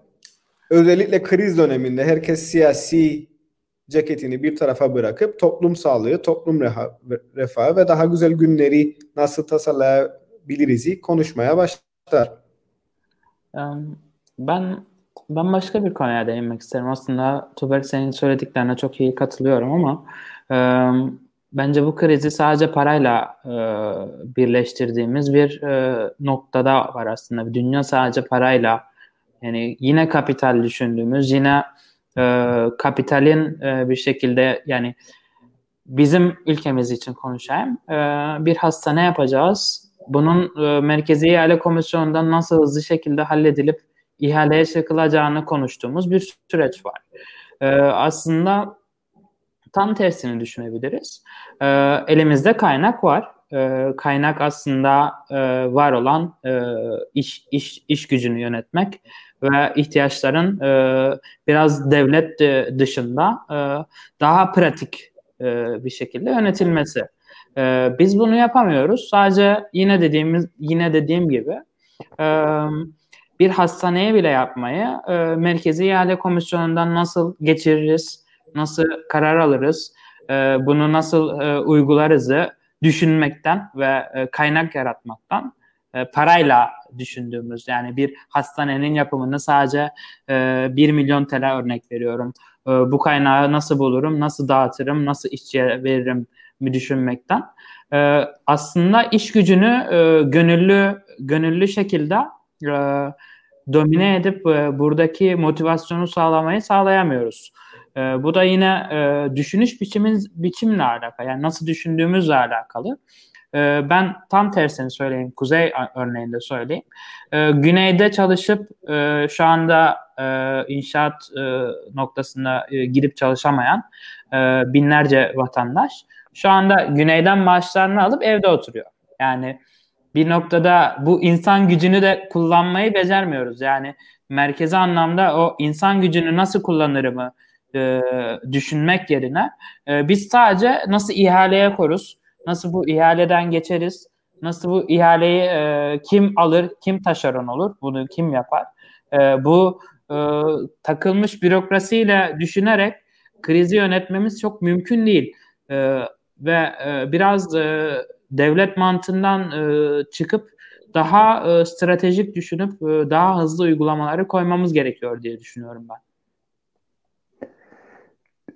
Özellikle kriz döneminde herkes siyasi ceketini bir tarafa bırakıp toplum sağlığı, toplum refahı ve daha güzel günleri nasıl tasarlayabiliriz konuşmaya başlar. Ben ben başka bir konuya değinmek isterim. Aslında Tuberk senin söylediklerine çok iyi katılıyorum ama e, bence bu krizi sadece parayla e, birleştirdiğimiz bir e, noktada var aslında. Dünya sadece parayla yani yine kapital düşündüğümüz, yine e, kapitalin e, bir şekilde yani bizim ülkemiz için konuşayım. E, bir hastane yapacağız. Bunun e, Merkezi İhale Komisyonu'ndan nasıl hızlı şekilde halledilip ihaleye çakılacağını konuştuğumuz bir süreç var. E, aslında tam tersini düşünebiliriz. E, elimizde kaynak var. E, kaynak aslında e, var olan e, iş, iş, iş gücünü yönetmek ve ihtiyaçların e, biraz devlet dışında e, daha pratik e, bir şekilde yönetilmesi. E, biz bunu yapamıyoruz. Sadece yine dediğimiz yine dediğim gibi e, bir hastaneye bile yapmayı e, Merkezi İhale Komisyonu'ndan nasıl geçiririz, nasıl karar alırız, e, bunu nasıl e, uygularızı düşünmekten ve e, kaynak yaratmaktan e, parayla düşündüğümüz yani bir hastanenin yapımını sadece e, 1 milyon TL örnek veriyorum. E, bu kaynağı nasıl bulurum, nasıl dağıtırım, nasıl işçiye veririm mi düşünmekten. E, aslında iş gücünü e, gönüllü gönüllü şekilde e, domine edip e, buradaki motivasyonu sağlamayı sağlayamıyoruz. E, bu da yine e, düşünüş biçimimiz biçimle alakalı. Yani nasıl düşündüğümüzle alakalı. E, ben tam tersini söyleyeyim. Kuzey örneğinde söyleyeyim. E, güneyde çalışıp e, şu anda e, inşaat e, noktasında e, gidip çalışamayan e, binlerce vatandaş şu anda güneyden maaşlarını alıp evde oturuyor. Yani bir noktada bu insan gücünü de kullanmayı becermiyoruz. Yani merkezi anlamda o insan gücünü nasıl kullanırımı e, düşünmek yerine e, biz sadece nasıl ihaleye koruz, nasıl bu ihaleden geçeriz, nasıl bu ihaleyi e, kim alır, kim taşeron olur, bunu kim yapar. E, bu e, takılmış bürokrasiyle düşünerek krizi yönetmemiz çok mümkün değil. E, ve e, biraz e, devlet mantığından e, çıkıp daha e, stratejik düşünüp e, daha hızlı uygulamaları koymamız gerekiyor diye düşünüyorum ben.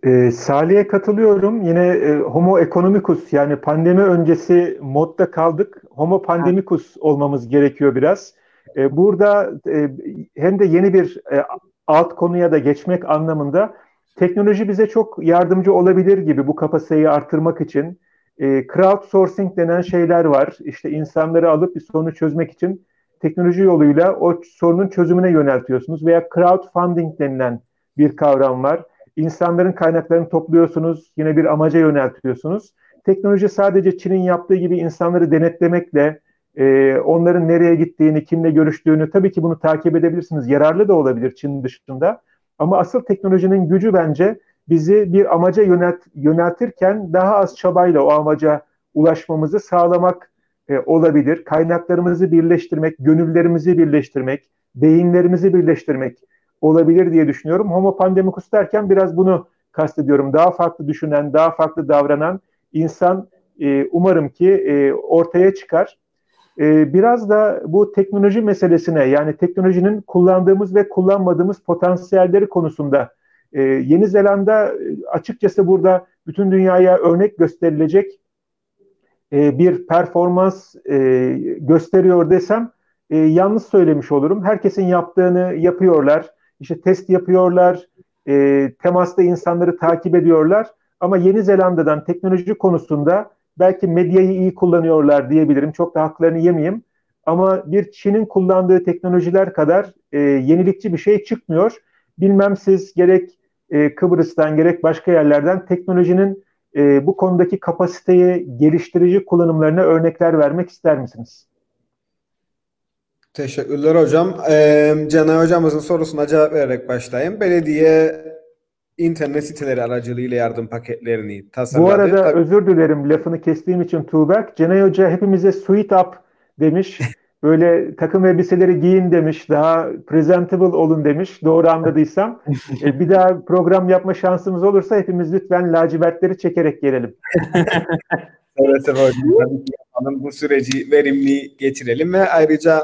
E, Salih'e katılıyorum. Yine e, Homo economicus yani pandemi öncesi modda kaldık. Homo pandemicus olmamız gerekiyor biraz. E, burada e, hem de yeni bir e, alt konuya da geçmek anlamında teknoloji bize çok yardımcı olabilir gibi bu kapasiteyi artırmak için. E, crowdsourcing denen şeyler var. İşte insanları alıp bir sorunu çözmek için teknoloji yoluyla o sorunun çözümüne yöneltiyorsunuz veya crowdfunding denilen bir kavram var. İnsanların kaynaklarını topluyorsunuz, yine bir amaca yöneltiyorsunuz. Teknoloji sadece Çin'in yaptığı gibi insanları denetlemekle, e, onların nereye gittiğini, kimle görüştüğünü tabii ki bunu takip edebilirsiniz. Yararlı da olabilir Çin dışında. Ama asıl teknolojinin gücü bence bizi bir amaca yönelt, yöneltirken daha az çabayla o amaca ulaşmamızı sağlamak e, olabilir. Kaynaklarımızı birleştirmek, gönüllerimizi birleştirmek, beyinlerimizi birleştirmek olabilir diye düşünüyorum. Homo pandemicus derken biraz bunu kastediyorum. Daha farklı düşünen, daha farklı davranan insan e, umarım ki e, ortaya çıkar. E, biraz da bu teknoloji meselesine yani teknolojinin kullandığımız ve kullanmadığımız potansiyelleri konusunda e, Yeni Zelanda e, açıkçası burada bütün dünyaya örnek gösterilecek e, bir performans e, gösteriyor desem e, yanlış söylemiş olurum. Herkesin yaptığını yapıyorlar. İşte test yapıyorlar. E, temasta insanları takip ediyorlar. Ama Yeni Zelanda'dan teknoloji konusunda belki medyayı iyi kullanıyorlar diyebilirim. Çok da haklarını yemeyeyim. Ama bir Çin'in kullandığı teknolojiler kadar e, yenilikçi bir şey çıkmıyor. Bilmem siz gerek e, Kıbrıs'tan gerek başka yerlerden teknolojinin e, bu konudaki kapasiteyi geliştirici kullanımlarına örnekler vermek ister misiniz? Teşekkürler hocam. Ee, Canay hocamızın sorusuna cevap vererek başlayayım. Belediye internet siteleri aracılığıyla yardım paketlerini tasarladı. Bu arada Tabii... özür dilerim lafını kestiğim için Tuğberk. Cenay Hoca hepimize suit up demiş. Böyle takım elbiseleri giyin demiş. Daha presentable olun demiş. Doğru anladıysam. e, bir daha program yapma şansımız olursa hepimiz lütfen lacivertleri çekerek gelelim. evet hocam. Tabii bu süreci verimli geçirelim ve ayrıca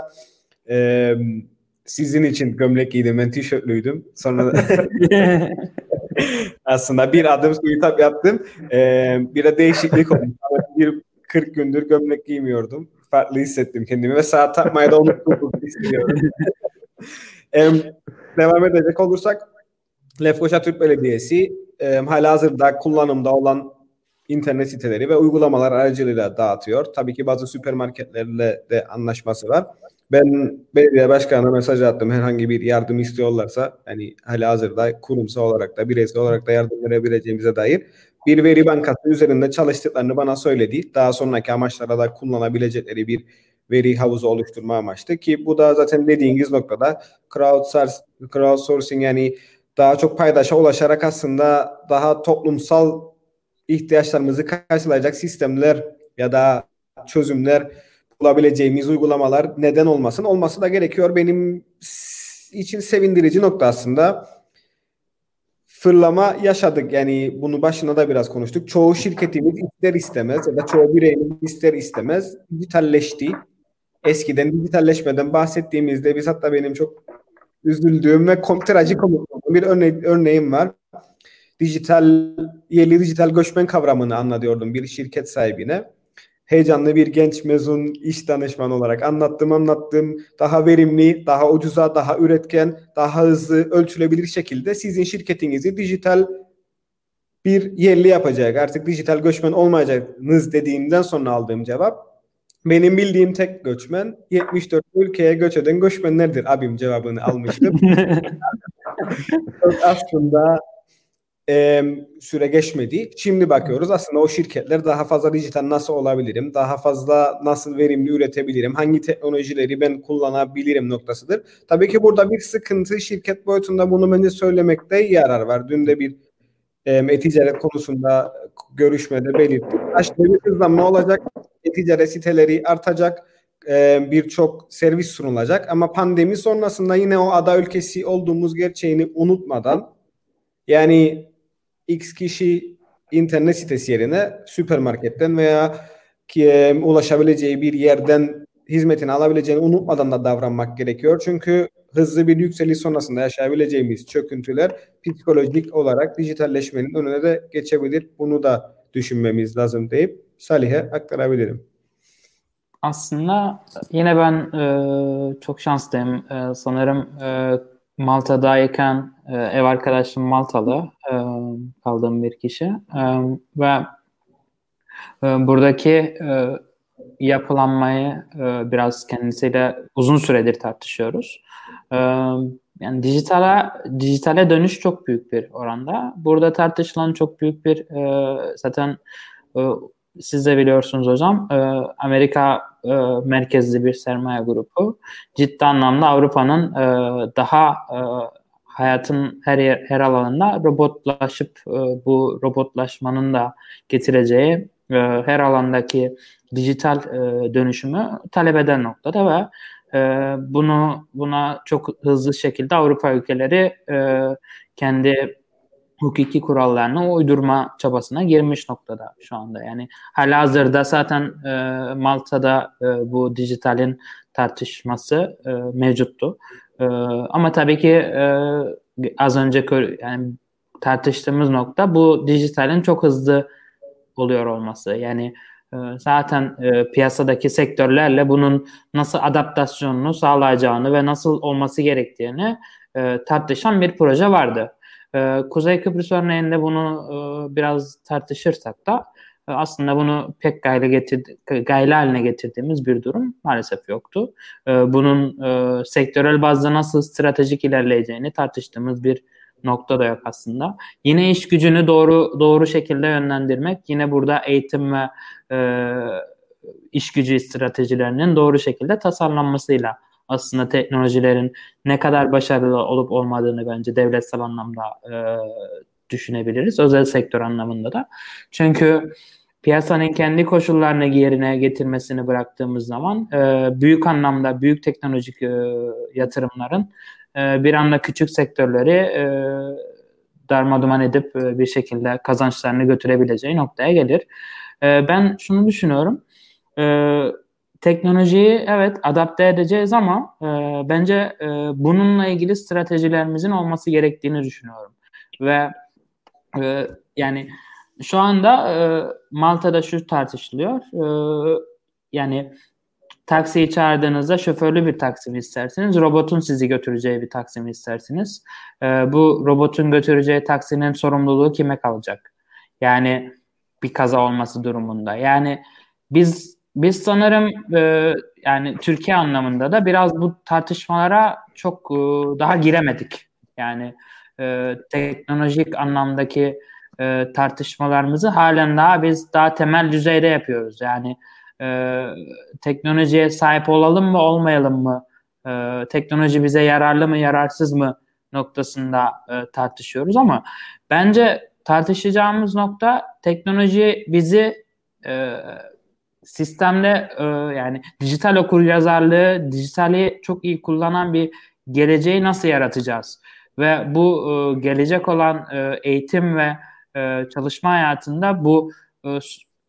e, sizin için gömlek giydim. Ben tişörtlüydüm. Sonra aslında bir adım suitap yaptım. Ee, bir de değişiklik oldu. bir 40 gündür gömlek giymiyordum. Farklı hissettim kendimi ve saat takmaya da unuttum hissediyorum. ee, devam edecek olursak Lefkoşa Türk Belediyesi e, hala hazırda kullanımda olan internet siteleri ve uygulamalar aracılığıyla dağıtıyor. Tabii ki bazı süpermarketlerle de anlaşması var. Ben belediye başkanına mesaj attım. Herhangi bir yardım istiyorlarsa hani hala hazırda kurumsal olarak da bireysel olarak da yardım verebileceğimize dair bir veri bankası üzerinde çalıştıklarını bana söyledi. Daha sonraki amaçlara da kullanabilecekleri bir veri havuzu oluşturma amaçlı ki bu da zaten dediğiniz noktada crowdsourcing yani daha çok paydaşa ulaşarak aslında daha toplumsal ihtiyaçlarımızı karşılayacak sistemler ya da çözümler bulabileceğimiz uygulamalar neden olmasın? Olması da gerekiyor. Benim için sevindirici nokta aslında fırlama yaşadık. Yani bunu başına da biraz konuştuk. Çoğu şirketimiz ister istemez ya da çoğu bireyimiz ister istemez dijitalleşti. Eskiden dijitalleşmeden bahsettiğimizde biz hatta benim çok üzüldüğüm ve kom trajik bir örne örneğim var. Dijital, yeni dijital göçmen kavramını anlatıyordum bir şirket sahibine heyecanlı bir genç mezun iş danışmanı olarak anlattım anlattım. Daha verimli, daha ucuza, daha üretken, daha hızlı, ölçülebilir şekilde sizin şirketinizi dijital bir yerli yapacak. Artık dijital göçmen olmayacaksınız dediğimden sonra aldığım cevap benim bildiğim tek göçmen 74 ülkeye göç eden göçmenlerdir abim cevabını almıştım. aslında e, süre geçmedi. Şimdi bakıyoruz aslında o şirketler daha fazla dijital nasıl olabilirim, daha fazla nasıl verimli üretebilirim, hangi teknolojileri ben kullanabilirim noktasıdır. Tabii ki burada bir sıkıntı şirket boyutunda bunu bence söylemekte yarar var. Dün de bir e-ticaret konusunda görüşmede belirttim. Aşırı bir hızlanma olacak. E-ticaret siteleri artacak. E, Birçok servis sunulacak. Ama pandemi sonrasında yine o ada ülkesi olduğumuz gerçeğini unutmadan yani X kişi internet sitesi yerine süpermarketten veya ki, ulaşabileceği bir yerden hizmetini alabileceğini unutmadan da davranmak gerekiyor. Çünkü hızlı bir yükseliş sonrasında yaşayabileceğimiz çöküntüler psikolojik olarak dijitalleşmenin önüne de geçebilir. Bunu da düşünmemiz lazım deyip Salih'e aktarabilirim. Aslında yine ben e, çok şanslıyım. E, sanırım e, Malta'dayken e, ev arkadaşım Maltalı e, kaldığım bir kişi e, ve e, buradaki e, yapılanmayı e, biraz kendisiyle uzun süredir tartışıyoruz. E, yani dijitale dijitale dönüş çok büyük bir oranda. Burada tartışılan çok büyük bir e, zaten e, siz de biliyorsunuz hocam e, Amerika e, merkezli bir sermaye grubu. Ciddi anlamda Avrupa'nın e, daha e, hayatın her yer, her alanında robotlaşıp e, bu robotlaşmanın da getireceği e, her alandaki dijital e, dönüşümü talep eden noktada ve e, bunu buna çok hızlı şekilde Avrupa ülkeleri e, kendi hukuki kurallarını uydurma çabasına girmiş noktada şu anda. Yani halihazırda zaten e, Malta'da e, bu dijitalin tartışması e, mevcuttu. E, ama tabii ki e, az önce yani tartıştığımız nokta bu dijitalin çok hızlı oluyor olması. Yani e, zaten e, piyasadaki sektörlerle bunun nasıl adaptasyonunu sağlayacağını ve nasıl olması gerektiğini e, tartışan bir proje vardı. E, Kuzey Kıbrıs örneğinde bunu e, biraz tartışırsak da e, aslında bunu pek gayle, getirdi, gayle haline getirdiğimiz bir durum maalesef yoktu. E, bunun e, sektörel bazda nasıl stratejik ilerleyeceğini tartıştığımız bir nokta da yok aslında. Yine iş gücünü doğru doğru şekilde yönlendirmek, yine burada eğitim ve e, iş gücü stratejilerinin doğru şekilde tasarlanmasıyla aslında teknolojilerin ne kadar başarılı olup olmadığını bence devletsel anlamda e, düşünebiliriz. Özel sektör anlamında da. Çünkü piyasanın kendi koşullarını yerine getirmesini bıraktığımız zaman e, büyük anlamda büyük teknolojik e, yatırımların e, bir anda küçük sektörleri e, darmaduman edip e, bir şekilde kazançlarını götürebileceği noktaya gelir. E, ben şunu düşünüyorum. E, teknolojiyi evet adapte edeceğiz ama e, bence e, bununla ilgili stratejilerimizin olması gerektiğini düşünüyorum. Ve e, yani şu anda e, Malta'da şu tartışılıyor. E, yani taksiyi çağırdığınızda şoförlü bir taksi mi istersiniz? Robotun sizi götüreceği bir taksi mi istersiniz? E, bu robotun götüreceği taksinin sorumluluğu kime kalacak? Yani bir kaza olması durumunda. Yani biz biz sanırım e, yani Türkiye anlamında da biraz bu tartışmalara çok e, daha giremedik. Yani e, teknolojik anlamdaki e, tartışmalarımızı halen daha biz daha temel düzeyde yapıyoruz. Yani e, teknolojiye sahip olalım mı olmayalım mı? E, teknoloji bize yararlı mı yararsız mı noktasında e, tartışıyoruz ama bence tartışacağımız nokta teknoloji bizi e, sistemde e, yani dijital okur yazarlığı, dijitali çok iyi kullanan bir geleceği nasıl yaratacağız? Ve bu e, gelecek olan e, eğitim ve e, çalışma hayatında bu e,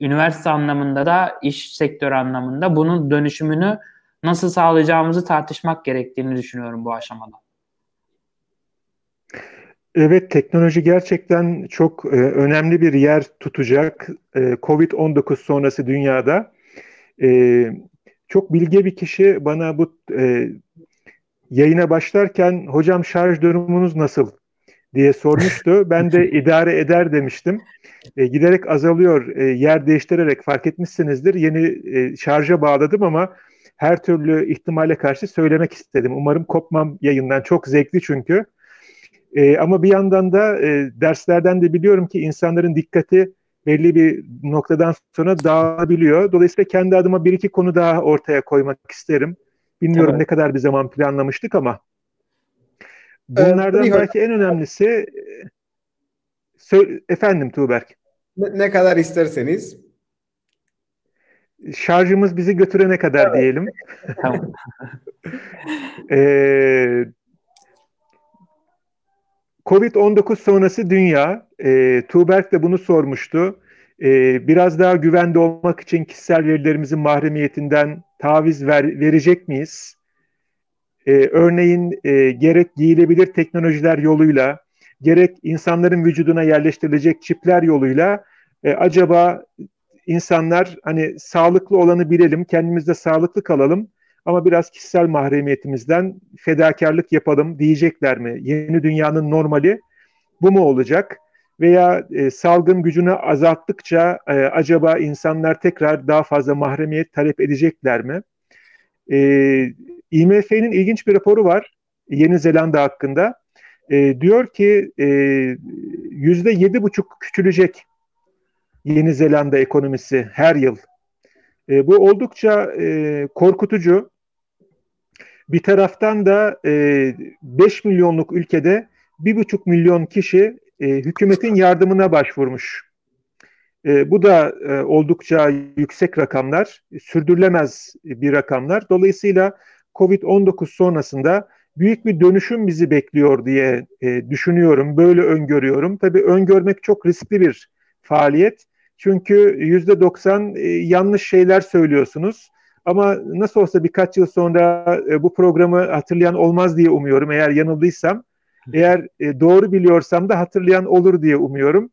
üniversite anlamında da iş sektörü anlamında bunun dönüşümünü nasıl sağlayacağımızı tartışmak gerektiğini düşünüyorum bu aşamada. Evet, teknoloji gerçekten çok e, önemli bir yer tutacak e, COVID-19 sonrası dünyada. E, çok bilge bir kişi bana bu e, yayına başlarken hocam şarj durumunuz nasıl diye sormuştu. Ben de idare eder demiştim. E, giderek azalıyor. E, yer değiştirerek fark etmişsinizdir. Yeni e, şarja bağladım ama her türlü ihtimale karşı söylemek istedim. Umarım kopmam yayından. Çok zevkli çünkü. E, ama bir yandan da e, derslerden de biliyorum ki insanların dikkati belli bir noktadan sonra dağılabiliyor. Dolayısıyla kendi adıma bir iki konu daha ortaya koymak isterim. Bilmiyorum evet. ne kadar bir zaman planlamıştık ama bunlardan ee, belki en önemlisi efendim Tuğberk. Ne, ne kadar isterseniz. Şarjımız bizi götürene kadar evet. diyelim. Tamam. ee, Covid-19 sonrası dünya, e, Tuğberk de bunu sormuştu. E, biraz daha güvende olmak için kişisel verilerimizin mahremiyetinden taviz ver, verecek miyiz? E, örneğin e, gerek giyilebilir teknolojiler yoluyla, gerek insanların vücuduna yerleştirilecek çipler yoluyla e, acaba insanlar hani sağlıklı olanı bilelim, kendimizde sağlıklı kalalım ama biraz kişisel mahremiyetimizden fedakarlık yapalım diyecekler mi? Yeni dünyanın normali bu mu olacak? Veya e, salgın gücünü azalttıkça e, acaba insanlar tekrar daha fazla mahremiyet talep edecekler mi? E, IMF'nin ilginç bir raporu var Yeni Zelanda hakkında. E, diyor ki e, yüzde yedi buçuk küçülecek Yeni Zelanda ekonomisi her yıl. E, bu oldukça e, korkutucu. Bir taraftan da e, 5 milyonluk ülkede 1,5 milyon kişi e, hükümetin yardımına başvurmuş. E, bu da e, oldukça yüksek rakamlar, sürdürülemez bir rakamlar. Dolayısıyla COVID-19 sonrasında büyük bir dönüşüm bizi bekliyor diye e, düşünüyorum, böyle öngörüyorum. Tabii öngörmek çok riskli bir faaliyet. Çünkü yüzde doksan e, yanlış şeyler söylüyorsunuz. Ama nasıl olsa birkaç yıl sonra e, bu programı hatırlayan olmaz diye umuyorum eğer yanıldıysam. Eğer e, doğru biliyorsam da hatırlayan olur diye umuyorum.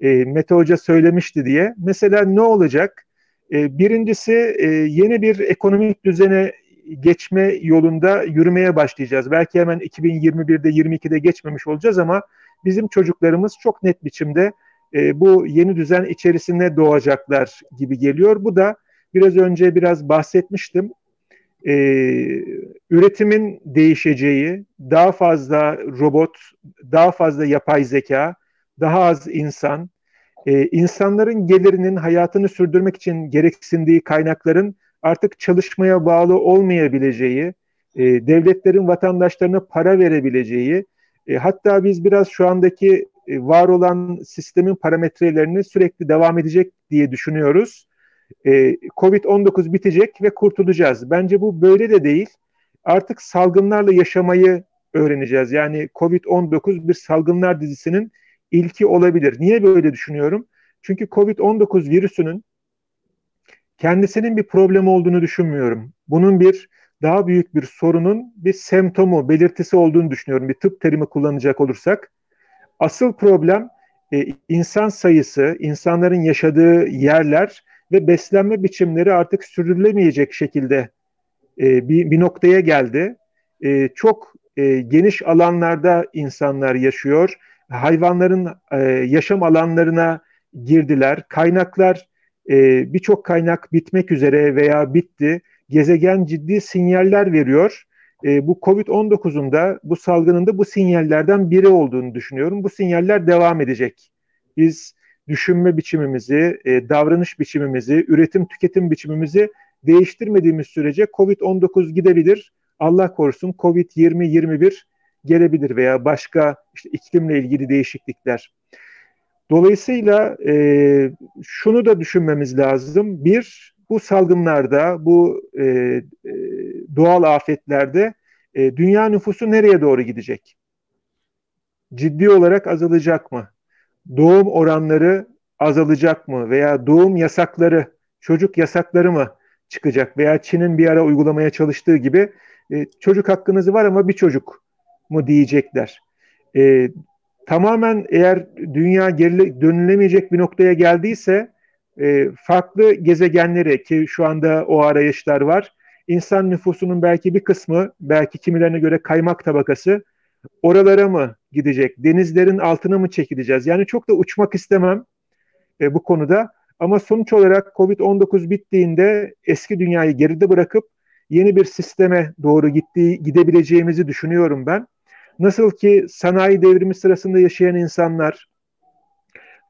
E, Mete Hoca söylemişti diye. Mesela ne olacak? E, birincisi e, yeni bir ekonomik düzene geçme yolunda yürümeye başlayacağız. Belki hemen 2021'de 22'de geçmemiş olacağız ama bizim çocuklarımız çok net biçimde e, bu yeni düzen içerisinde doğacaklar gibi geliyor. Bu da biraz önce biraz bahsetmiştim. E, üretimin değişeceği, daha fazla robot, daha fazla yapay zeka, daha az insan, e, insanların gelirinin hayatını sürdürmek için gereksindiği kaynakların artık çalışmaya bağlı olmayabileceği, e, devletlerin vatandaşlarına para verebileceği, e, hatta biz biraz şu andaki e, var olan sistemin parametrelerini sürekli devam edecek diye düşünüyoruz. E, Covid-19 bitecek ve kurtulacağız. Bence bu böyle de değil. Artık salgınlarla yaşamayı öğreneceğiz. Yani Covid-19 bir salgınlar dizisinin ilki olabilir. Niye böyle düşünüyorum? Çünkü Covid-19 virüsünün kendisinin bir problem olduğunu düşünmüyorum. Bunun bir daha büyük bir sorunun bir semptomu, belirtisi olduğunu düşünüyorum. Bir tıp terimi kullanacak olursak. Asıl problem e, insan sayısı, insanların yaşadığı yerler ve beslenme biçimleri artık sürdürülemeyecek şekilde e, bir, bir noktaya geldi. E, çok e, geniş alanlarda insanlar yaşıyor. Hayvanların e, yaşam alanlarına girdiler. Kaynaklar e, birçok kaynak bitmek üzere veya bitti. Gezegen ciddi sinyaller veriyor. E, bu Covid-19'un da bu salgının da bu sinyallerden biri olduğunu düşünüyorum. Bu sinyaller devam edecek. Biz düşünme biçimimizi, e, davranış biçimimizi, üretim tüketim biçimimizi değiştirmediğimiz sürece Covid-19 gidebilir. Allah korusun Covid-20-21 gelebilir veya başka işte iklimle ilgili değişiklikler. Dolayısıyla e, şunu da düşünmemiz lazım. Bir, bu salgınlarda, bu e, e, doğal afetlerde e, dünya nüfusu nereye doğru gidecek? Ciddi olarak azalacak mı? Doğum oranları azalacak mı? Veya doğum yasakları, çocuk yasakları mı çıkacak? Veya Çin'in bir ara uygulamaya çalıştığı gibi e, çocuk hakkınız var ama bir çocuk mu diyecekler. E, tamamen eğer dünya geri dönülemeyecek bir noktaya geldiyse e, farklı gezegenleri ki şu anda o arayışlar var. İnsan nüfusunun belki bir kısmı, belki kimilerine göre kaymak tabakası oralara mı gidecek? Denizlerin altına mı çekileceğiz? Yani çok da uçmak istemem e, bu konuda. Ama sonuç olarak Covid-19 bittiğinde eski dünyayı geride bırakıp yeni bir sisteme doğru gittiği gidebileceğimizi düşünüyorum ben. Nasıl ki sanayi devrimi sırasında yaşayan insanlar,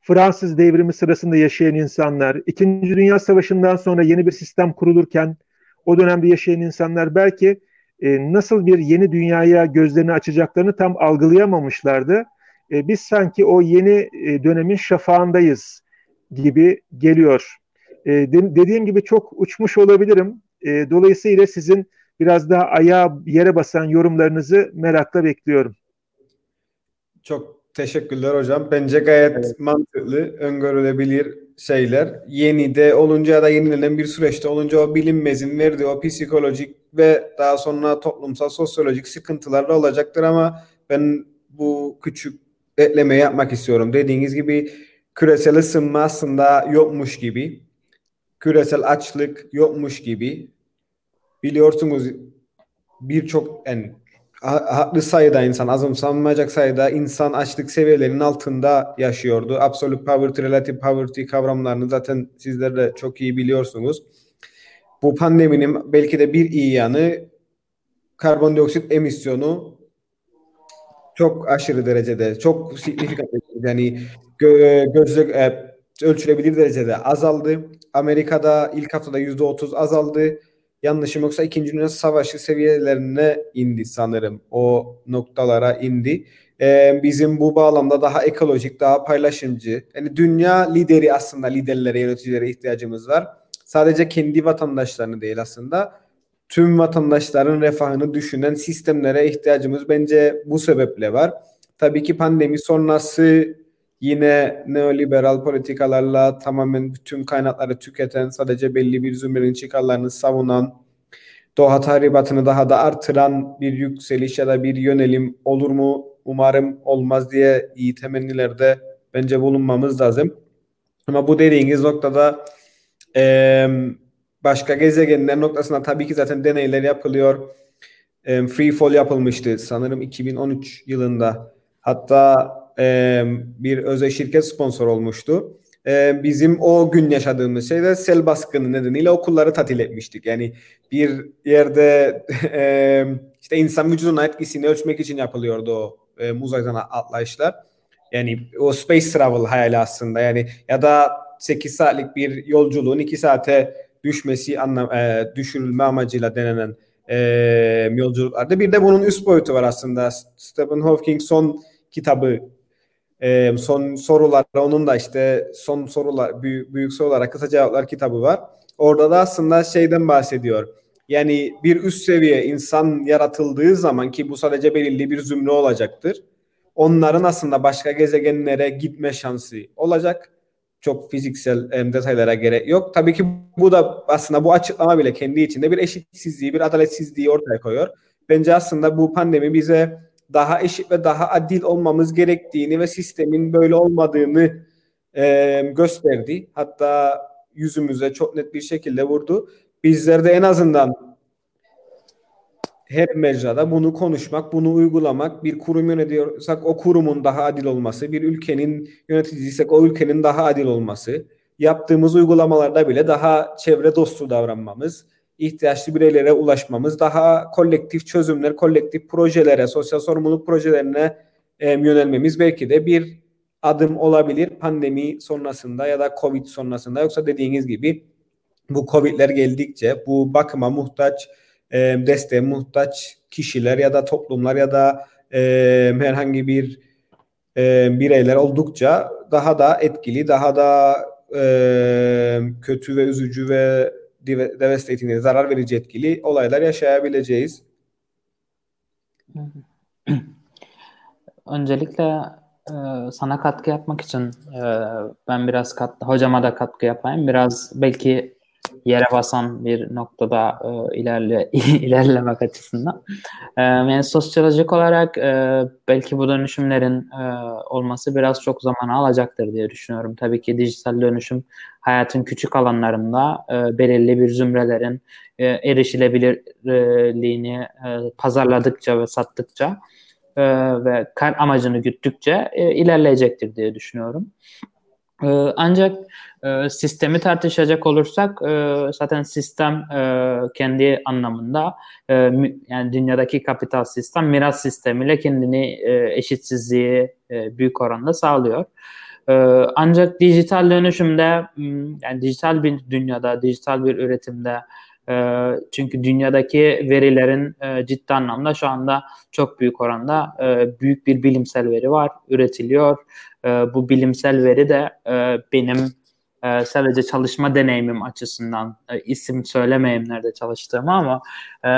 Fransız devrimi sırasında yaşayan insanlar, İkinci Dünya Savaşı'ndan sonra yeni bir sistem kurulurken o dönemde yaşayan insanlar belki e, nasıl bir yeni dünyaya gözlerini açacaklarını tam algılayamamışlardı. E, biz sanki o yeni e, dönemin şafağındayız gibi geliyor. E, de, dediğim gibi çok uçmuş olabilirim. E, dolayısıyla sizin biraz daha ayağa yere basan yorumlarınızı merakla bekliyorum. Çok teşekkürler hocam. Bence gayet evet. mantıklı, öngörülebilir şeyler. Yeni de olunca ya da yenilenen bir süreçte olunca o bilinmezin verdiği o psikolojik ve daha sonra toplumsal, sosyolojik sıkıntılarla olacaktır ama ben bu küçük ekleme yapmak istiyorum. Dediğiniz gibi küresel ısınma aslında yokmuş gibi. Küresel açlık yokmuş gibi. Biliyorsunuz birçok yani haklı sayıda insan, azımsanmayacak sayıda insan açlık seviyelerinin altında yaşıyordu. Absolute poverty, relative poverty kavramlarını zaten sizler de çok iyi biliyorsunuz. Bu pandeminin belki de bir iyi yanı karbondioksit emisyonu çok aşırı derecede, çok signifikant yani gö gözle e, ölçülebilir derecede azaldı. Amerika'da ilk haftada yüzde otuz azaldı yanlışım yoksa 2. Dünya Savaşı seviyelerine indi sanırım. O noktalara indi. Ee, bizim bu bağlamda daha ekolojik, daha paylaşımcı. Yani dünya lideri aslında liderlere, yöneticilere ihtiyacımız var. Sadece kendi vatandaşlarını değil aslında. Tüm vatandaşların refahını düşünen sistemlere ihtiyacımız bence bu sebeple var. Tabii ki pandemi sonrası yine neoliberal politikalarla tamamen bütün kaynakları tüketen, sadece belli bir zümrenin çıkarlarını savunan, doğa tahribatını daha da artıran bir yükseliş ya da bir yönelim olur mu? Umarım olmaz diye iyi temennilerde bence bulunmamız lazım. Ama bu dediğiniz noktada e, başka gezegenler noktasında tabii ki zaten deneyler yapılıyor. E, free fall yapılmıştı sanırım 2013 yılında. Hatta e, bir özel şirket sponsor olmuştu. E, bizim o gün yaşadığımız şeyde sel baskını nedeniyle okulları tatil etmiştik. Yani bir yerde e, işte insan vücuduna etkisini ölçmek için yapılıyordu o e, uzaydan atlayışlar. Yani o space travel hayali aslında yani ya da 8 saatlik bir yolculuğun 2 saate düşmesi anlam e, düşürülme amacıyla denenen e, yolculuklarda. Bir de bunun üst boyutu var aslında. Stephen Hawking son kitabı e, son sorular onun da işte son sorular büyük, büyük sorulara kısa cevaplar kitabı var. Orada da aslında şeyden bahsediyor. Yani bir üst seviye insan yaratıldığı zaman ki bu sadece belirli bir zümre olacaktır. Onların aslında başka gezegenlere gitme şansı olacak. Çok fiziksel em, detaylara gerek yok. Tabii ki bu da aslında bu açıklama bile kendi içinde bir eşitsizliği, bir adaletsizliği ortaya koyuyor. Bence aslında bu pandemi bize daha eşit ve daha adil olmamız gerektiğini ve sistemin böyle olmadığını e, gösterdi. Hatta yüzümüze çok net bir şekilde vurdu. Bizler de en azından her mecrada bunu konuşmak, bunu uygulamak, bir kurum yönetiyorsak o kurumun daha adil olması, bir ülkenin yöneticisiysek o ülkenin daha adil olması, yaptığımız uygulamalarda bile daha çevre dostu davranmamız, ihtiyaçlı bireylere ulaşmamız, daha kolektif çözümler, kolektif projelere, sosyal sorumluluk projelerine e, yönelmemiz belki de bir adım olabilir pandemi sonrasında ya da Covid sonrasında. Yoksa dediğiniz gibi bu Covid'ler geldikçe bu bakıma muhtaç, e, desteğe muhtaç kişiler ya da toplumlar ya da e, herhangi bir e, bireyler oldukça daha da etkili, daha da e, kötü ve üzücü ve devastating, zarar verici etkili olaylar yaşayabileceğiz. Öncelikle e, sana katkı yapmak için e, ben biraz katkı, hocama da katkı yapayım. Biraz belki yere basan bir noktada e, ilerle ilerlemek açısından. E, yani sosyolojik olarak e, belki bu dönüşümlerin e, olması biraz çok zaman alacaktır diye düşünüyorum. Tabii ki dijital dönüşüm hayatın küçük alanlarında e, belirli bir zümrelerin e, erişilebilirliğini e, pazarladıkça ve sattıkça e, ve kar amacını güttükçe e, ilerleyecektir diye düşünüyorum. E, ancak e, sistemi tartışacak olursak e, zaten sistem e, kendi anlamında yani dünyadaki kapital sistem miras sistemiyle kendini eşitsizliği büyük oranda sağlıyor. Ancak dijital dönüşümde yani dijital bir dünyada, dijital bir üretimde çünkü dünyadaki verilerin ciddi anlamda şu anda çok büyük oranda büyük bir bilimsel veri var, üretiliyor. E, bu bilimsel veri de e, benim e, sadece çalışma deneyimim açısından e, isim söylemeyeyim nerede çalıştığımı ama e,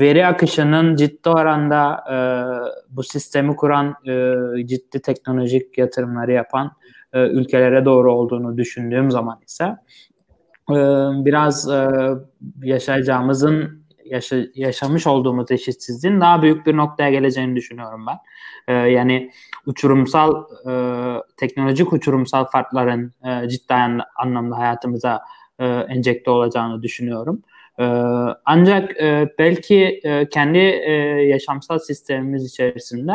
veri akışının ciddi oranda e, bu sistemi kuran e, ciddi teknolojik yatırımları yapan e, ülkelere doğru olduğunu düşündüğüm zaman ise e, biraz e, yaşayacağımızın yaşa, yaşamış olduğumuz eşitsizliğin daha büyük bir noktaya geleceğini düşünüyorum ben. E, yani uçurumsal e, teknolojik uçurumsal farkların e, ciddi anlamda hayatımıza e, enjekte olacağını düşünüyorum. E, ancak e, belki e, kendi e, yaşamsal sistemimiz içerisinde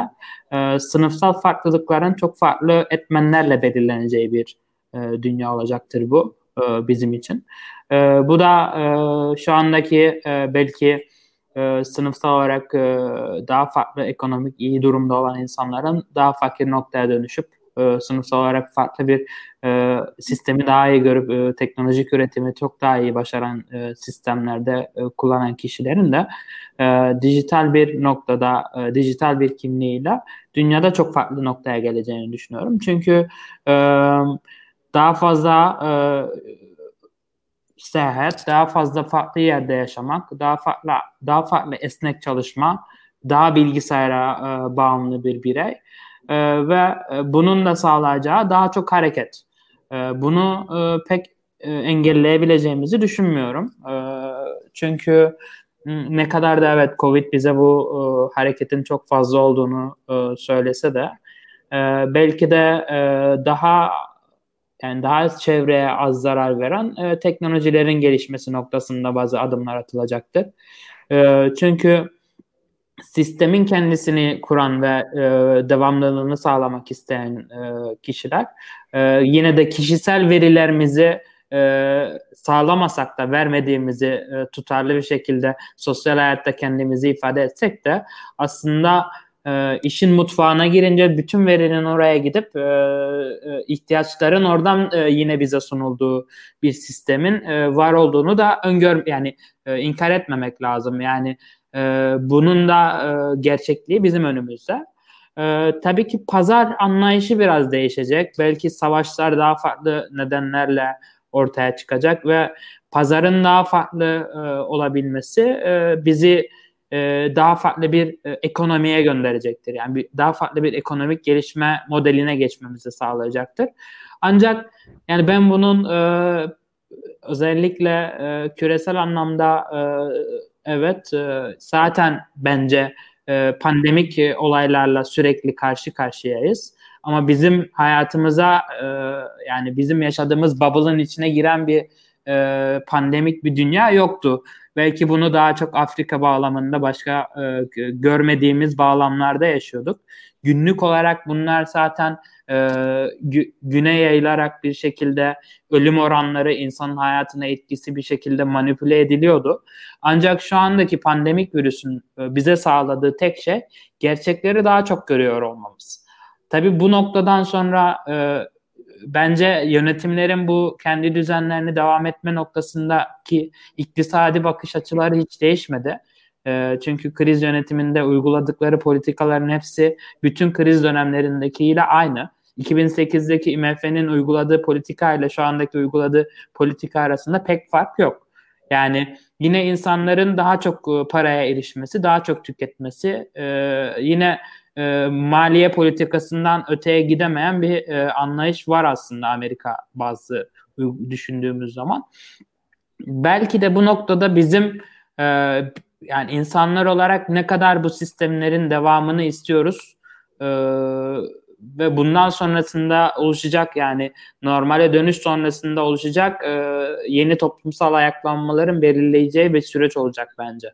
e, sınıfsal farklılıkların çok farklı etmenlerle belirleneceği bir e, dünya olacaktır bu e, bizim için. E, bu da e, şu andaki e, belki e, sınıfsal olarak e, daha farklı ekonomik iyi durumda olan insanların daha fakir noktaya dönüşüp e, sınıfsal olarak farklı bir e, sistemi daha iyi görüp e, teknolojik üretimi çok daha iyi başaran e, sistemlerde e, kullanan kişilerin de e, dijital bir noktada e, dijital bir kimliğiyle dünyada çok farklı noktaya geleceğini düşünüyorum. Çünkü e, daha fazla e, seyahat, daha fazla farklı yerde yaşamak, daha farklı daha farklı esnek çalışma, daha bilgisayara e, bağımlı bir birey e, ve e, bunun da sağlayacağı daha çok hareket. E, bunu e, pek e, engelleyebileceğimizi düşünmüyorum. E, çünkü ne kadar da evet Covid bize bu e, hareketin çok fazla olduğunu e, söylese de e, belki de e, daha yani daha az çevreye az zarar veren e, teknolojilerin gelişmesi noktasında bazı adımlar atılacaktır. E, çünkü sistemin kendisini kuran ve e, devamlılığını sağlamak isteyen e, kişiler e, yine de kişisel verilerimizi e, sağlamasak da vermediğimizi e, tutarlı bir şekilde sosyal hayatta kendimizi ifade etsek de aslında e, işin mutfağına girince bütün verinin oraya gidip e, e, ihtiyaçların oradan e, yine bize sunulduğu bir sistemin e, var olduğunu da öngör yani e, inkar etmemek lazım. Yani e, bunun da e, gerçekliği bizim önümüzde. E, tabii ki pazar anlayışı biraz değişecek. Belki savaşlar daha farklı nedenlerle ortaya çıkacak ve pazarın daha farklı e, olabilmesi e, bizi e, daha farklı bir e, ekonomiye gönderecektir. Yani bir, daha farklı bir ekonomik gelişme modeline geçmemizi sağlayacaktır. Ancak yani ben bunun e, özellikle e, küresel anlamda e, evet e, zaten bence e, pandemik olaylarla sürekli karşı karşıyayız. Ama bizim hayatımıza e, yani bizim yaşadığımız bubble'ın içine giren bir e, pandemik bir dünya yoktu. Belki bunu daha çok Afrika bağlamında başka e, görmediğimiz bağlamlarda yaşıyorduk. Günlük olarak bunlar zaten e, gü- güne yayılarak bir şekilde ölüm oranları insanın hayatına etkisi bir şekilde manipüle ediliyordu. Ancak şu andaki pandemik virüsün e, bize sağladığı tek şey gerçekleri daha çok görüyor olmamız. Tabii bu noktadan sonra e, bence yönetimlerin bu kendi düzenlerini devam etme noktasındaki iktisadi bakış açıları hiç değişmedi. E, çünkü kriz yönetiminde uyguladıkları politikaların hepsi bütün kriz dönemlerindekiyle aynı. 2008'deki IMF'nin uyguladığı politika ile şu andaki uyguladığı politika arasında pek fark yok. Yani yine insanların daha çok e, paraya erişmesi, daha çok tüketmesi, e, yine e, maliye politikasından öteye gidemeyen bir e, anlayış var aslında Amerika bazı düşündüğümüz zaman. Belki de bu noktada bizim e, yani insanlar olarak ne kadar bu sistemlerin devamını istiyoruz e, ve bundan sonrasında oluşacak yani normale dönüş sonrasında oluşacak e, yeni toplumsal ayaklanmaların belirleyeceği bir süreç olacak bence.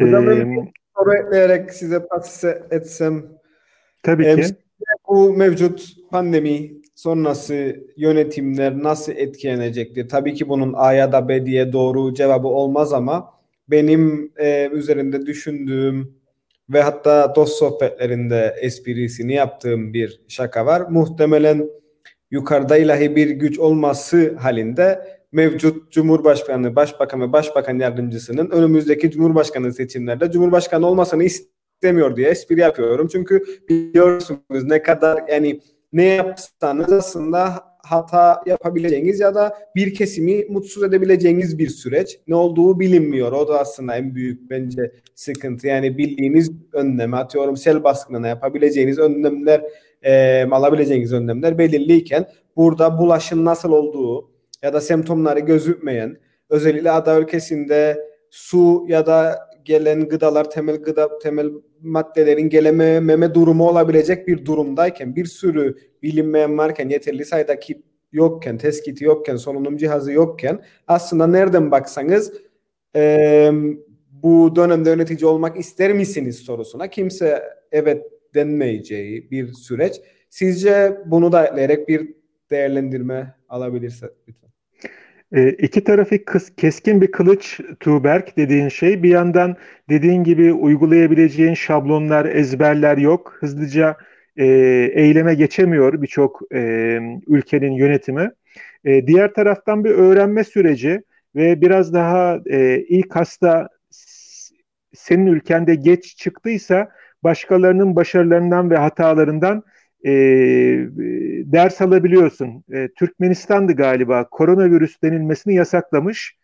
Ee, soru ekleyerek size pas etsem. Tabii ki. Bu mevcut pandemi sonrası yönetimler nasıl etkilenecektir? Tabii ki bunun A ya da B diye doğru cevabı olmaz ama benim e, üzerinde düşündüğüm ve hatta dost sohbetlerinde esprisini yaptığım bir şaka var. Muhtemelen yukarıda ilahi bir güç olması halinde mevcut Cumhurbaşkanı, Başbakan ve Başbakan Yardımcısının önümüzdeki Cumhurbaşkanı seçimlerde Cumhurbaşkanı olmasını istemiyor diye espri yapıyorum. Çünkü biliyorsunuz ne kadar yani ne yapsanız aslında hata yapabileceğiniz ya da bir kesimi mutsuz edebileceğiniz bir süreç. Ne olduğu bilinmiyor. O da aslında en büyük bence sıkıntı. Yani bildiğiniz önlem atıyorum sel baskınına yapabileceğiniz önlemler e, alabileceğiniz önlemler belirliyken burada bulaşın nasıl olduğu ya da semptomları gözükmeyen özellikle ada ülkesinde su ya da gelen gıdalar temel gıda temel maddelerin gelememe durumu olabilecek bir durumdayken bir sürü bilinmeyen varken yeterli sayıda kit yokken test yokken solunum cihazı yokken aslında nereden baksanız e, bu dönemde yönetici olmak ister misiniz sorusuna kimse evet denmeyeceği bir süreç. Sizce bunu da ekleyerek bir değerlendirme alabilirse lütfen. E, iki tarafı kıs, keskin bir kılıç Tuğberk dediğin şey. Bir yandan dediğin gibi uygulayabileceğin şablonlar, ezberler yok. Hızlıca e, eyleme geçemiyor birçok e, ülkenin yönetimi. E, diğer taraftan bir öğrenme süreci ve biraz daha e, ilk hasta senin ülkende geç çıktıysa başkalarının başarılarından ve hatalarından e, ders alabiliyorsun. E, Türkmenistan'dı galiba koronavirüs denilmesini yasaklamış.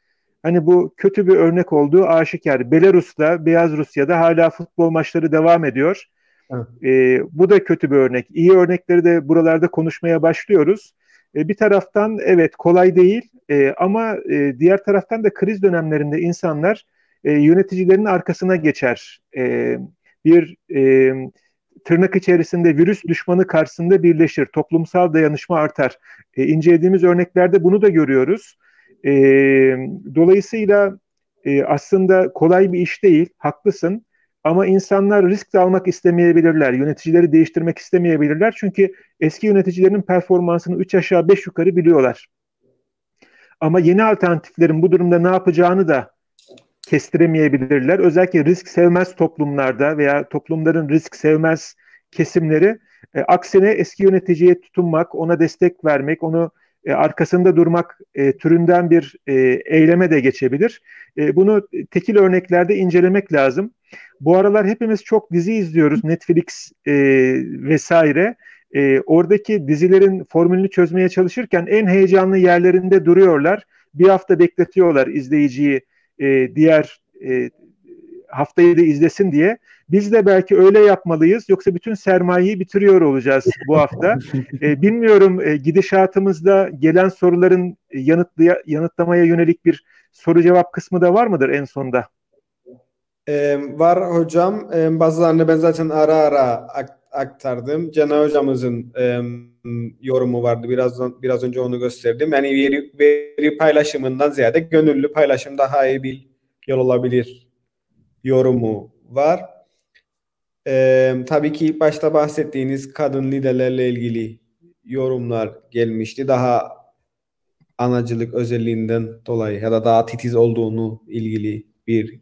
Hani bu kötü bir örnek olduğu aşikar. Belarus'ta, Beyaz Rusya'da hala futbol maçları devam ediyor. Evet. E, bu da kötü bir örnek. İyi örnekleri de buralarda konuşmaya başlıyoruz. E, bir taraftan evet kolay değil e, ama e, diğer taraftan da kriz dönemlerinde insanlar e, yöneticilerin arkasına geçer. E, bir e, tırnak içerisinde virüs düşmanı karşısında birleşir. Toplumsal dayanışma artar. E, incelediğimiz örneklerde bunu da görüyoruz. E, dolayısıyla e, aslında kolay bir iş değil, haklısın. Ama insanlar risk de almak istemeyebilirler. Yöneticileri değiştirmek istemeyebilirler. Çünkü eski yöneticilerin performansını 3 aşağı 5 yukarı biliyorlar. Ama yeni alternatiflerin bu durumda ne yapacağını da kestiremeyebilirler. Özellikle risk sevmez toplumlarda veya toplumların risk sevmez kesimleri e, aksine eski yöneticiye tutunmak, ona destek vermek, onu e, arkasında durmak e, türünden bir e, eyleme de geçebilir. E, bunu tekil örneklerde incelemek lazım. Bu aralar hepimiz çok dizi izliyoruz, Netflix e, vesaire. E, oradaki dizilerin formülünü çözmeye çalışırken en heyecanlı yerlerinde duruyorlar. Bir hafta bekletiyorlar izleyiciyi e, diğer e, haftayı da izlesin diye. Biz de belki öyle yapmalıyız. Yoksa bütün sermayeyi bitiriyor olacağız bu hafta. e, bilmiyorum e, gidişatımızda gelen soruların yanıtlaya, yanıtlamaya yönelik bir soru cevap kısmı da var mıdır en sonda? Ee, var hocam. Ee, bazılarını ben zaten ara ara aktardım. Cenab hocamızın e, yorumu vardı. Biraz biraz önce onu gösterdim. Yani veri, veri paylaşımından ziyade gönüllü paylaşım daha iyi bir yol olabilir yorumu var. E, tabii ki başta bahsettiğiniz kadın liderlerle ilgili yorumlar gelmişti. Daha anacılık özelliğinden dolayı ya da daha titiz olduğunu ilgili bir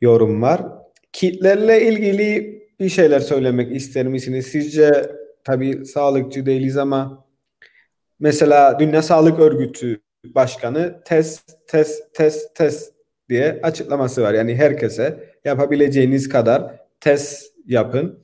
yorum var. Kitlerle ilgili bir şeyler söylemek ister misiniz? Sizce tabii sağlıkçı değiliz ama mesela Dünya Sağlık Örgütü Başkanı test, test, test, test diye açıklaması var. Yani herkese yapabileceğiniz kadar test yapın.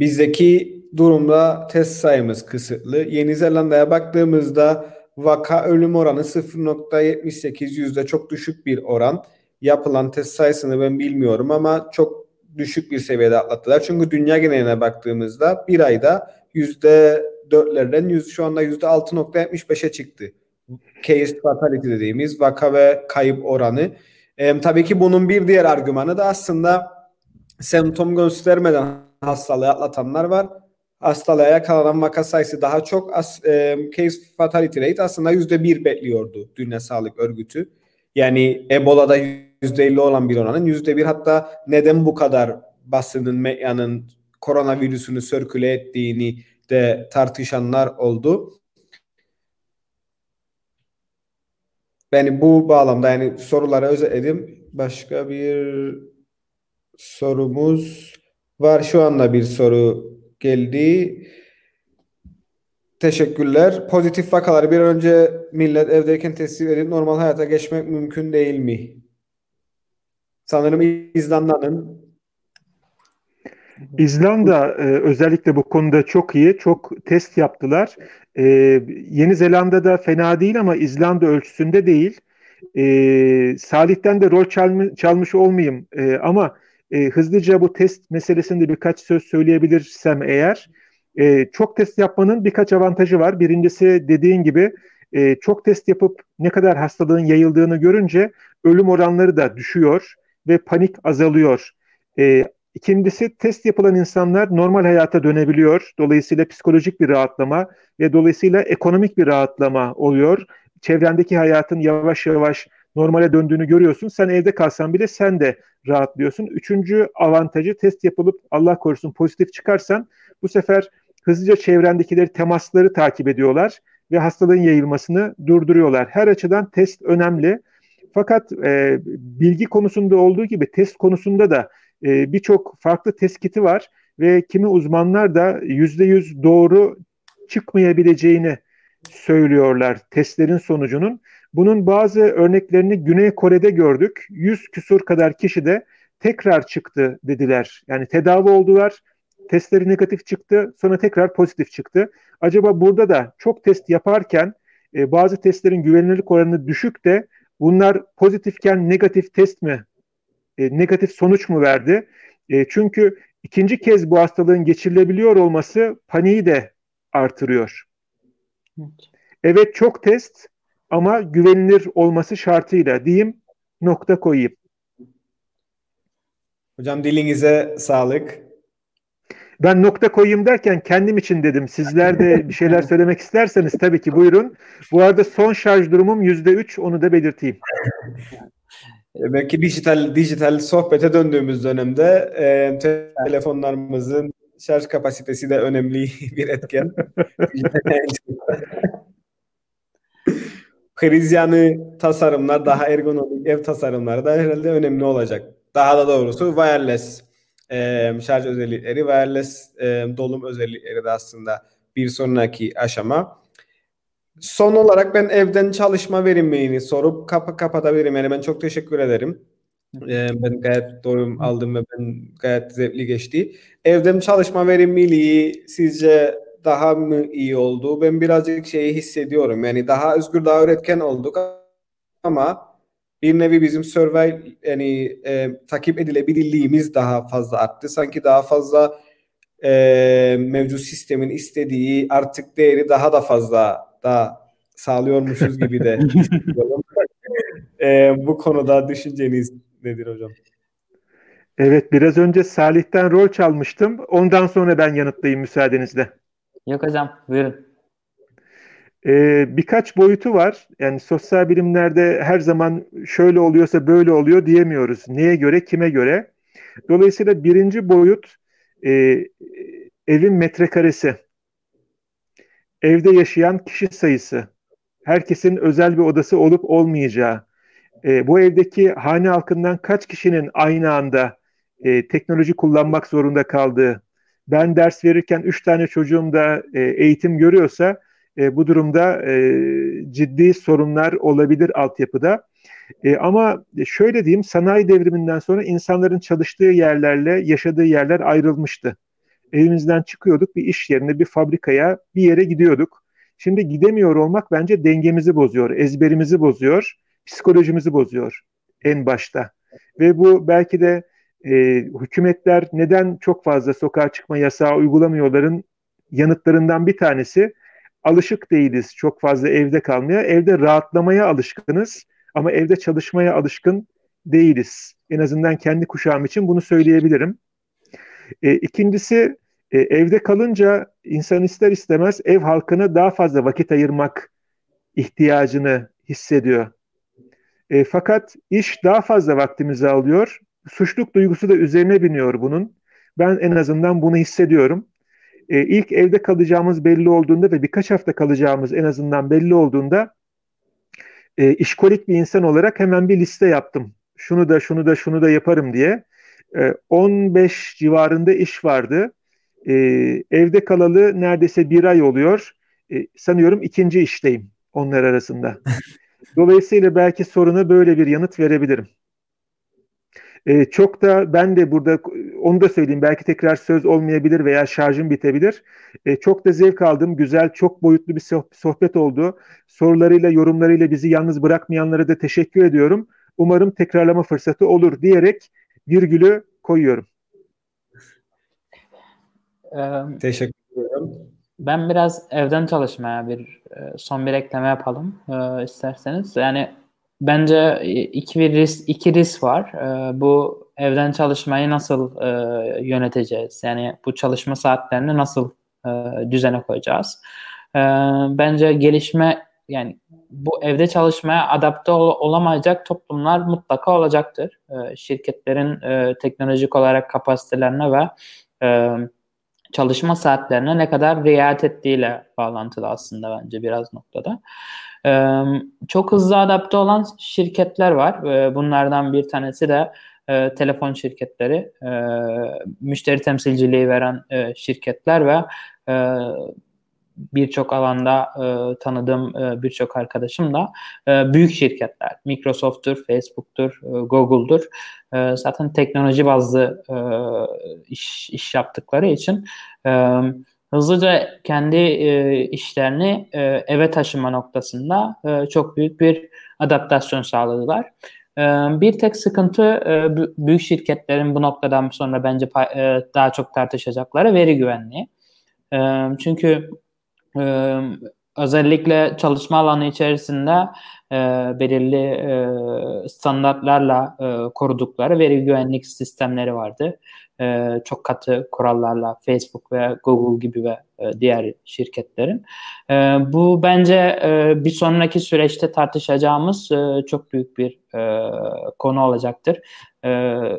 Bizdeki durumda test sayımız kısıtlı. Yeni Zelanda'ya baktığımızda vaka ölüm oranı 0.78 yüzde çok düşük bir oran. Yapılan test sayısını ben bilmiyorum ama çok düşük bir seviyede atlattılar. Çünkü dünya geneline baktığımızda bir ayda yüzde dörtlerden yüz, şu anda yüzde 6.75'e çıktı. Case fatality dediğimiz vaka ve kayıp oranı. E, tabii ki bunun bir diğer argümanı da aslında semptom göstermeden hastalığı atlatanlar var. Hastalığa yakalanan vaka sayısı daha çok. As, e, case fatality rate aslında yüzde bir bekliyordu Dünya Sağlık Örgütü. Yani Ebola'da %50 olan bir oranın %1 hatta neden bu kadar basının, medyanın koronavirüsünü sörküle ettiğini de tartışanlar oldu. Yani bu bağlamda yani sorulara özetledim. Başka bir sorumuz var. Şu anda bir soru geldi. Teşekkürler. Pozitif vakaları bir önce millet evdeyken teslim edip normal hayata geçmek mümkün değil mi? Sanırım İzlanda'nın İzlanda e, özellikle bu konuda çok iyi. Çok test yaptılar. E, Yeni Zelanda'da fena değil ama İzlanda ölçüsünde değil. E, Salih'ten de rol çalmış, çalmış olmayayım e, ama e, hızlıca bu test meselesinde birkaç söz söyleyebilirsem eğer e, çok test yapmanın birkaç avantajı var. Birincisi dediğin gibi e, çok test yapıp ne kadar hastalığın yayıldığını görünce ölüm oranları da düşüyor ve panik azalıyor. E, İkincisi test yapılan insanlar normal hayata dönebiliyor. Dolayısıyla psikolojik bir rahatlama ve dolayısıyla ekonomik bir rahatlama oluyor. Çevrendeki hayatın yavaş yavaş normale döndüğünü görüyorsun. Sen evde kalsan bile sen de rahatlıyorsun. Üçüncü avantajı test yapılıp Allah korusun pozitif çıkarsan bu sefer hızlıca çevrendekileri temasları takip ediyorlar ve hastalığın yayılmasını durduruyorlar. Her açıdan test önemli. Fakat e, bilgi konusunda olduğu gibi test konusunda da e, birçok farklı teskiti var ve kimi uzmanlar da yüzde yüz doğru çıkmayabileceğini söylüyorlar testlerin sonucunun. Bunun bazı örneklerini Güney Kore'de gördük. 100 küsur kadar kişi de tekrar çıktı dediler. Yani tedavi oldular, testleri negatif çıktı, sonra tekrar pozitif çıktı. Acaba burada da çok test yaparken e, bazı testlerin güvenilirlik oranı düşük de bunlar pozitifken negatif test mi e, negatif sonuç mu verdi? E, çünkü ikinci kez bu hastalığın geçirilebiliyor olması paniği de artırıyor. Evet, çok test ama güvenilir olması şartıyla diyeyim nokta koyayım. Hocam dilinize sağlık. Ben nokta koyayım derken kendim için dedim. Sizler de bir şeyler söylemek isterseniz tabii ki buyurun. Bu arada son şarj durumum yüzde üç onu da belirteyim. Belki dijital dijital sohbete döndüğümüz dönemde e, telefonlarımızın şarj kapasitesi de önemli bir etken. Kriz yanı tasarımlar, daha ergonomik ev tasarımları da herhalde önemli olacak. Daha da doğrusu wireless e, şarj özellikleri, wireless e, dolum özellikleri de aslında bir sonraki aşama. Son olarak ben evden çalışma verimliliğini sorup kapı kapatabilirim. Yani ben çok teşekkür ederim. Ee, ben gayet doyum aldım ve ben gayet zevkli geçti. Evden çalışma verimliliği sizce daha mı iyi oldu? Ben birazcık şeyi hissediyorum. Yani daha özgür, daha üretken olduk ama bir nevi bizim survey yani e, takip edilebilirliğimiz daha fazla arttı. Sanki daha fazla e, mevcut sistemin istediği artık değeri daha da fazla da sağlıyormuşuz gibi de e, bu konuda düşünceniz nedir hocam? Evet biraz önce Salih'ten rol çalmıştım. Ondan sonra ben yanıtlayayım müsaadenizle. Yok hocam buyurun. Ee, birkaç boyutu var. Yani sosyal bilimlerde her zaman şöyle oluyorsa böyle oluyor diyemiyoruz. Neye göre, kime göre? Dolayısıyla birinci boyut e, evin metrekaresi evde yaşayan kişi sayısı, herkesin özel bir odası olup olmayacağı, e, bu evdeki hane halkından kaç kişinin aynı anda e, teknoloji kullanmak zorunda kaldığı, ben ders verirken üç tane çocuğum da e, eğitim görüyorsa e, bu durumda e, ciddi sorunlar olabilir altyapıda. E, ama şöyle diyeyim sanayi devriminden sonra insanların çalıştığı yerlerle yaşadığı yerler ayrılmıştı evimizden çıkıyorduk bir iş yerine, bir fabrikaya, bir yere gidiyorduk. Şimdi gidemiyor olmak bence dengemizi bozuyor, ezberimizi bozuyor, psikolojimizi bozuyor en başta. Ve bu belki de e, hükümetler neden çok fazla sokağa çıkma yasağı uygulamıyorların yanıtlarından bir tanesi alışık değiliz çok fazla evde kalmaya. Evde rahatlamaya alışkınız ama evde çalışmaya alışkın değiliz. En azından kendi kuşağım için bunu söyleyebilirim. E, ikincisi e, evde kalınca insan ister istemez ev halkına daha fazla vakit ayırmak ihtiyacını hissediyor. E, fakat iş daha fazla vaktimizi alıyor. Suçluk duygusu da üzerine biniyor bunun. Ben en azından bunu hissediyorum. E, ilk evde kalacağımız belli olduğunda ve birkaç hafta kalacağımız en azından belli olduğunda e, işkolik bir insan olarak hemen bir liste yaptım. Şunu da şunu da şunu da yaparım diye. E, 15 civarında iş vardı. E, evde kalalı neredeyse bir ay oluyor. E, sanıyorum ikinci işteyim onlar arasında. Dolayısıyla belki soruna böyle bir yanıt verebilirim. E, çok da ben de burada onu da söyleyeyim belki tekrar söz olmayabilir veya şarjım bitebilir. E, çok da zevk aldım. Güzel, çok boyutlu bir sohbet oldu. Sorularıyla, yorumlarıyla bizi yalnız bırakmayanlara da teşekkür ediyorum. Umarım tekrarlama fırsatı olur diyerek virgülü koyuyorum. Teşekkür ederim. Ben biraz evden çalışmaya bir son bir ekleme yapalım isterseniz. Yani bence iki bir risk iki risk var. Bu evden çalışmayı nasıl yöneteceğiz? Yani bu çalışma saatlerini nasıl düzene koyacağız? Bence gelişme yani bu evde çalışmaya adapte ol, olamayacak toplumlar mutlaka olacaktır. E, şirketlerin e, teknolojik olarak kapasitelerine ve e, çalışma saatlerine ne kadar riayet ettiğiyle bağlantılı aslında bence biraz noktada. E, çok hızlı adapte olan şirketler var. E, bunlardan bir tanesi de e, telefon şirketleri, e, müşteri temsilciliği veren e, şirketler ve e, birçok alanda e, tanıdığım e, birçok arkadaşım da e, büyük şirketler. Microsoft'tur, Facebook'tur, e, Google'dur. E, zaten teknoloji bazlı e, iş, iş yaptıkları için e, hızlıca kendi e, işlerini e, eve taşıma noktasında e, çok büyük bir adaptasyon sağladılar. E, bir tek sıkıntı e, büyük şirketlerin bu noktadan sonra bence e, daha çok tartışacakları veri güvenliği. Çünkü e, özellikle çalışma alanı içerisinde e, belirli e, standartlarla e, korudukları veri güvenlik sistemleri vardı. E, çok katı kurallarla Facebook ve Google gibi ve e, diğer şirketlerin. E, bu bence e, bir sonraki süreçte tartışacağımız e, çok büyük bir e, konu olacaktır. E,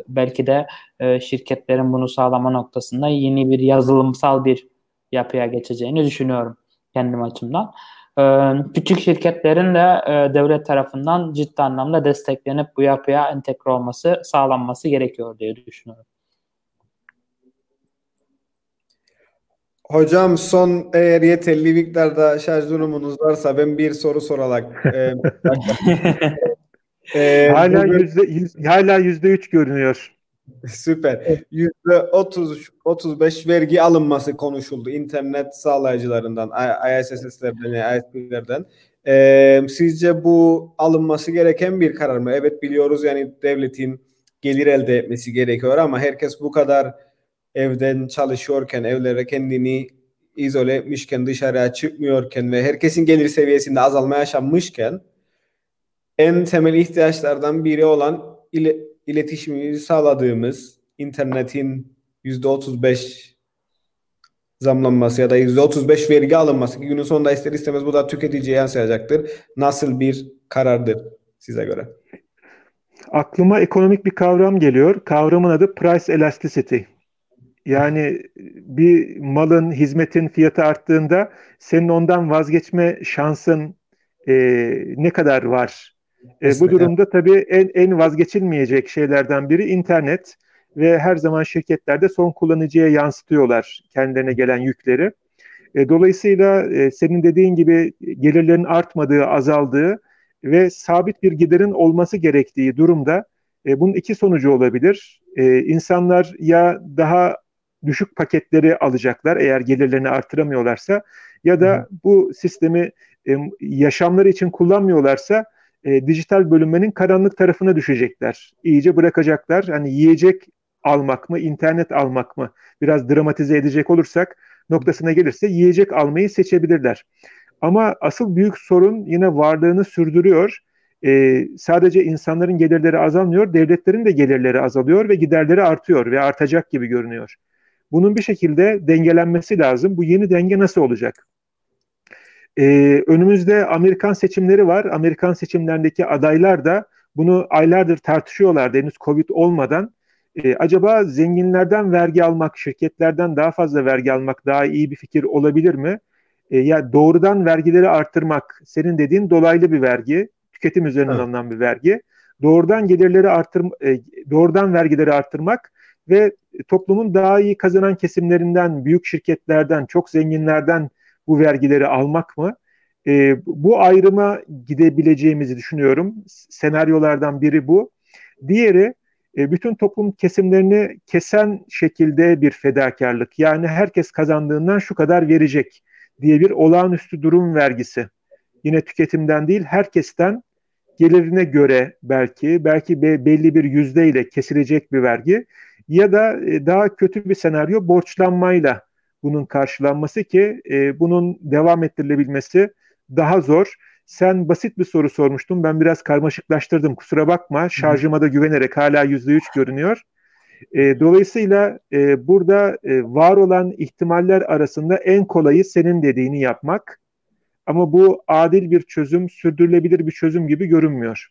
belki de e, şirketlerin bunu sağlama noktasında yeni bir yazılımsal bir yapıya geçeceğini düşünüyorum kendim açımdan. Ee, küçük şirketlerin de e, devlet tarafından ciddi anlamda desteklenip bu yapıya entegre olması, sağlanması gerekiyor diye düşünüyorum. Hocam son eğer yeterli miktarda şarj durumunuz varsa ben bir soru sorarak e, e, hala yüzde hala yüzde üç görünüyor. Süper. Yüzde 30 35 vergi alınması konuşuldu internet sağlayıcılarından, ISS'lerden, ISP'lerden. Ee, sizce bu alınması gereken bir karar mı? Evet biliyoruz yani devletin gelir elde etmesi gerekiyor ama herkes bu kadar evden çalışıyorken, evlere kendini izole etmişken, dışarıya çıkmıyorken ve herkesin gelir seviyesinde azalma yaşanmışken en temel ihtiyaçlardan biri olan ile iletişimimizi sağladığımız internetin %35 zamlanması ya da %35 vergi alınması ki günün sonunda ister istemez bu da tüketiciye yansıyacaktır. Nasıl bir karardır size göre? Aklıma ekonomik bir kavram geliyor. Kavramın adı price elasticity. Yani bir malın, hizmetin fiyatı arttığında senin ondan vazgeçme şansın e, ne kadar var e, bu durumda tabii en, en vazgeçilmeyecek şeylerden biri internet ve her zaman şirketlerde son kullanıcıya yansıtıyorlar kendilerine gelen yükleri. E, dolayısıyla e, senin dediğin gibi gelirlerin artmadığı, azaldığı ve sabit bir giderin olması gerektiği durumda e, bunun iki sonucu olabilir. E, insanlar ya daha düşük paketleri alacaklar eğer gelirlerini artıramıyorlarsa ya da bu sistemi e, yaşamları için kullanmıyorlarsa e, dijital bölünmenin karanlık tarafına düşecekler. İyice bırakacaklar. Hani yiyecek almak mı, internet almak mı? Biraz dramatize edecek olursak noktasına gelirse yiyecek almayı seçebilirler. Ama asıl büyük sorun yine varlığını sürdürüyor. Ee, sadece insanların gelirleri azalmıyor, devletlerin de gelirleri azalıyor ve giderleri artıyor ve artacak gibi görünüyor. Bunun bir şekilde dengelenmesi lazım. Bu yeni denge nasıl olacak? Ee, önümüzde Amerikan seçimleri var. Amerikan seçimlerindeki adaylar da bunu aylardır tartışıyorlardı henüz Covid olmadan. E, acaba zenginlerden vergi almak, şirketlerden daha fazla vergi almak daha iyi bir fikir olabilir mi? E, ya doğrudan vergileri arttırmak, senin dediğin dolaylı bir vergi, tüketim üzerinden evet. alınan bir vergi. Doğrudan gelirleri arttır, e, doğrudan vergileri arttırmak ve toplumun daha iyi kazanan kesimlerinden, büyük şirketlerden, çok zenginlerden bu vergileri almak mı? E, bu ayrıma gidebileceğimizi düşünüyorum. Senaryolardan biri bu. Diğeri e, bütün toplum kesimlerini kesen şekilde bir fedakarlık. Yani herkes kazandığından şu kadar verecek diye bir olağanüstü durum vergisi. Yine tüketimden değil herkesten gelirine göre belki belki belli bir yüzdeyle kesilecek bir vergi ya da e, daha kötü bir senaryo borçlanmayla bunun karşılanması ki e, bunun devam ettirilebilmesi daha zor. Sen basit bir soru sormuştun. Ben biraz karmaşıklaştırdım. Kusura bakma. Şarjıma da güvenerek hala %3 görünüyor. E, dolayısıyla e, burada e, var olan ihtimaller arasında en kolayı senin dediğini yapmak. Ama bu adil bir çözüm, sürdürülebilir bir çözüm gibi görünmüyor.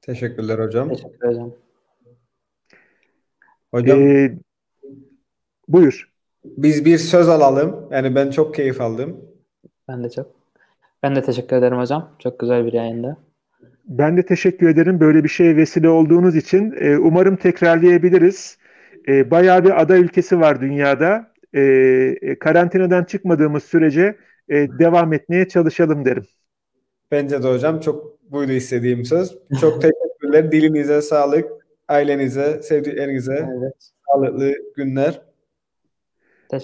Teşekkürler hocam. Teşekkür ederim. Hocam. Ee, buyur. Biz bir söz alalım. Yani ben çok keyif aldım. Ben de çok. Ben de teşekkür ederim hocam. Çok güzel bir yayında. Ben de teşekkür ederim böyle bir şeye vesile olduğunuz için. Ee, umarım tekrarlayabiliriz. Ee, bayağı bir ada ülkesi var dünyada. Ee, karantinadan çıkmadığımız sürece e, devam etmeye çalışalım derim. Bence de hocam çok buydu istediğim söz. Çok teşekkürler. Dilinize sağlık, ailenize, sevdiklerinize evet. sağlıklı günler.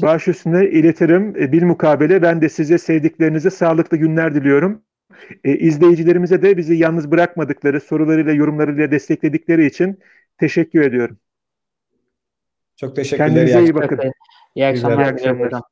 Baş üstüne iletirim. E, bir mukabele ben de size sevdiklerinize sağlıklı günler diliyorum. E, izleyicilerimize de bizi yalnız bırakmadıkları, sorularıyla, yorumlarıyla destekledikleri için teşekkür ediyorum. Çok teşekkürler. Kendinize iyi bakın. İyi akşamlar. İyi akşamlar.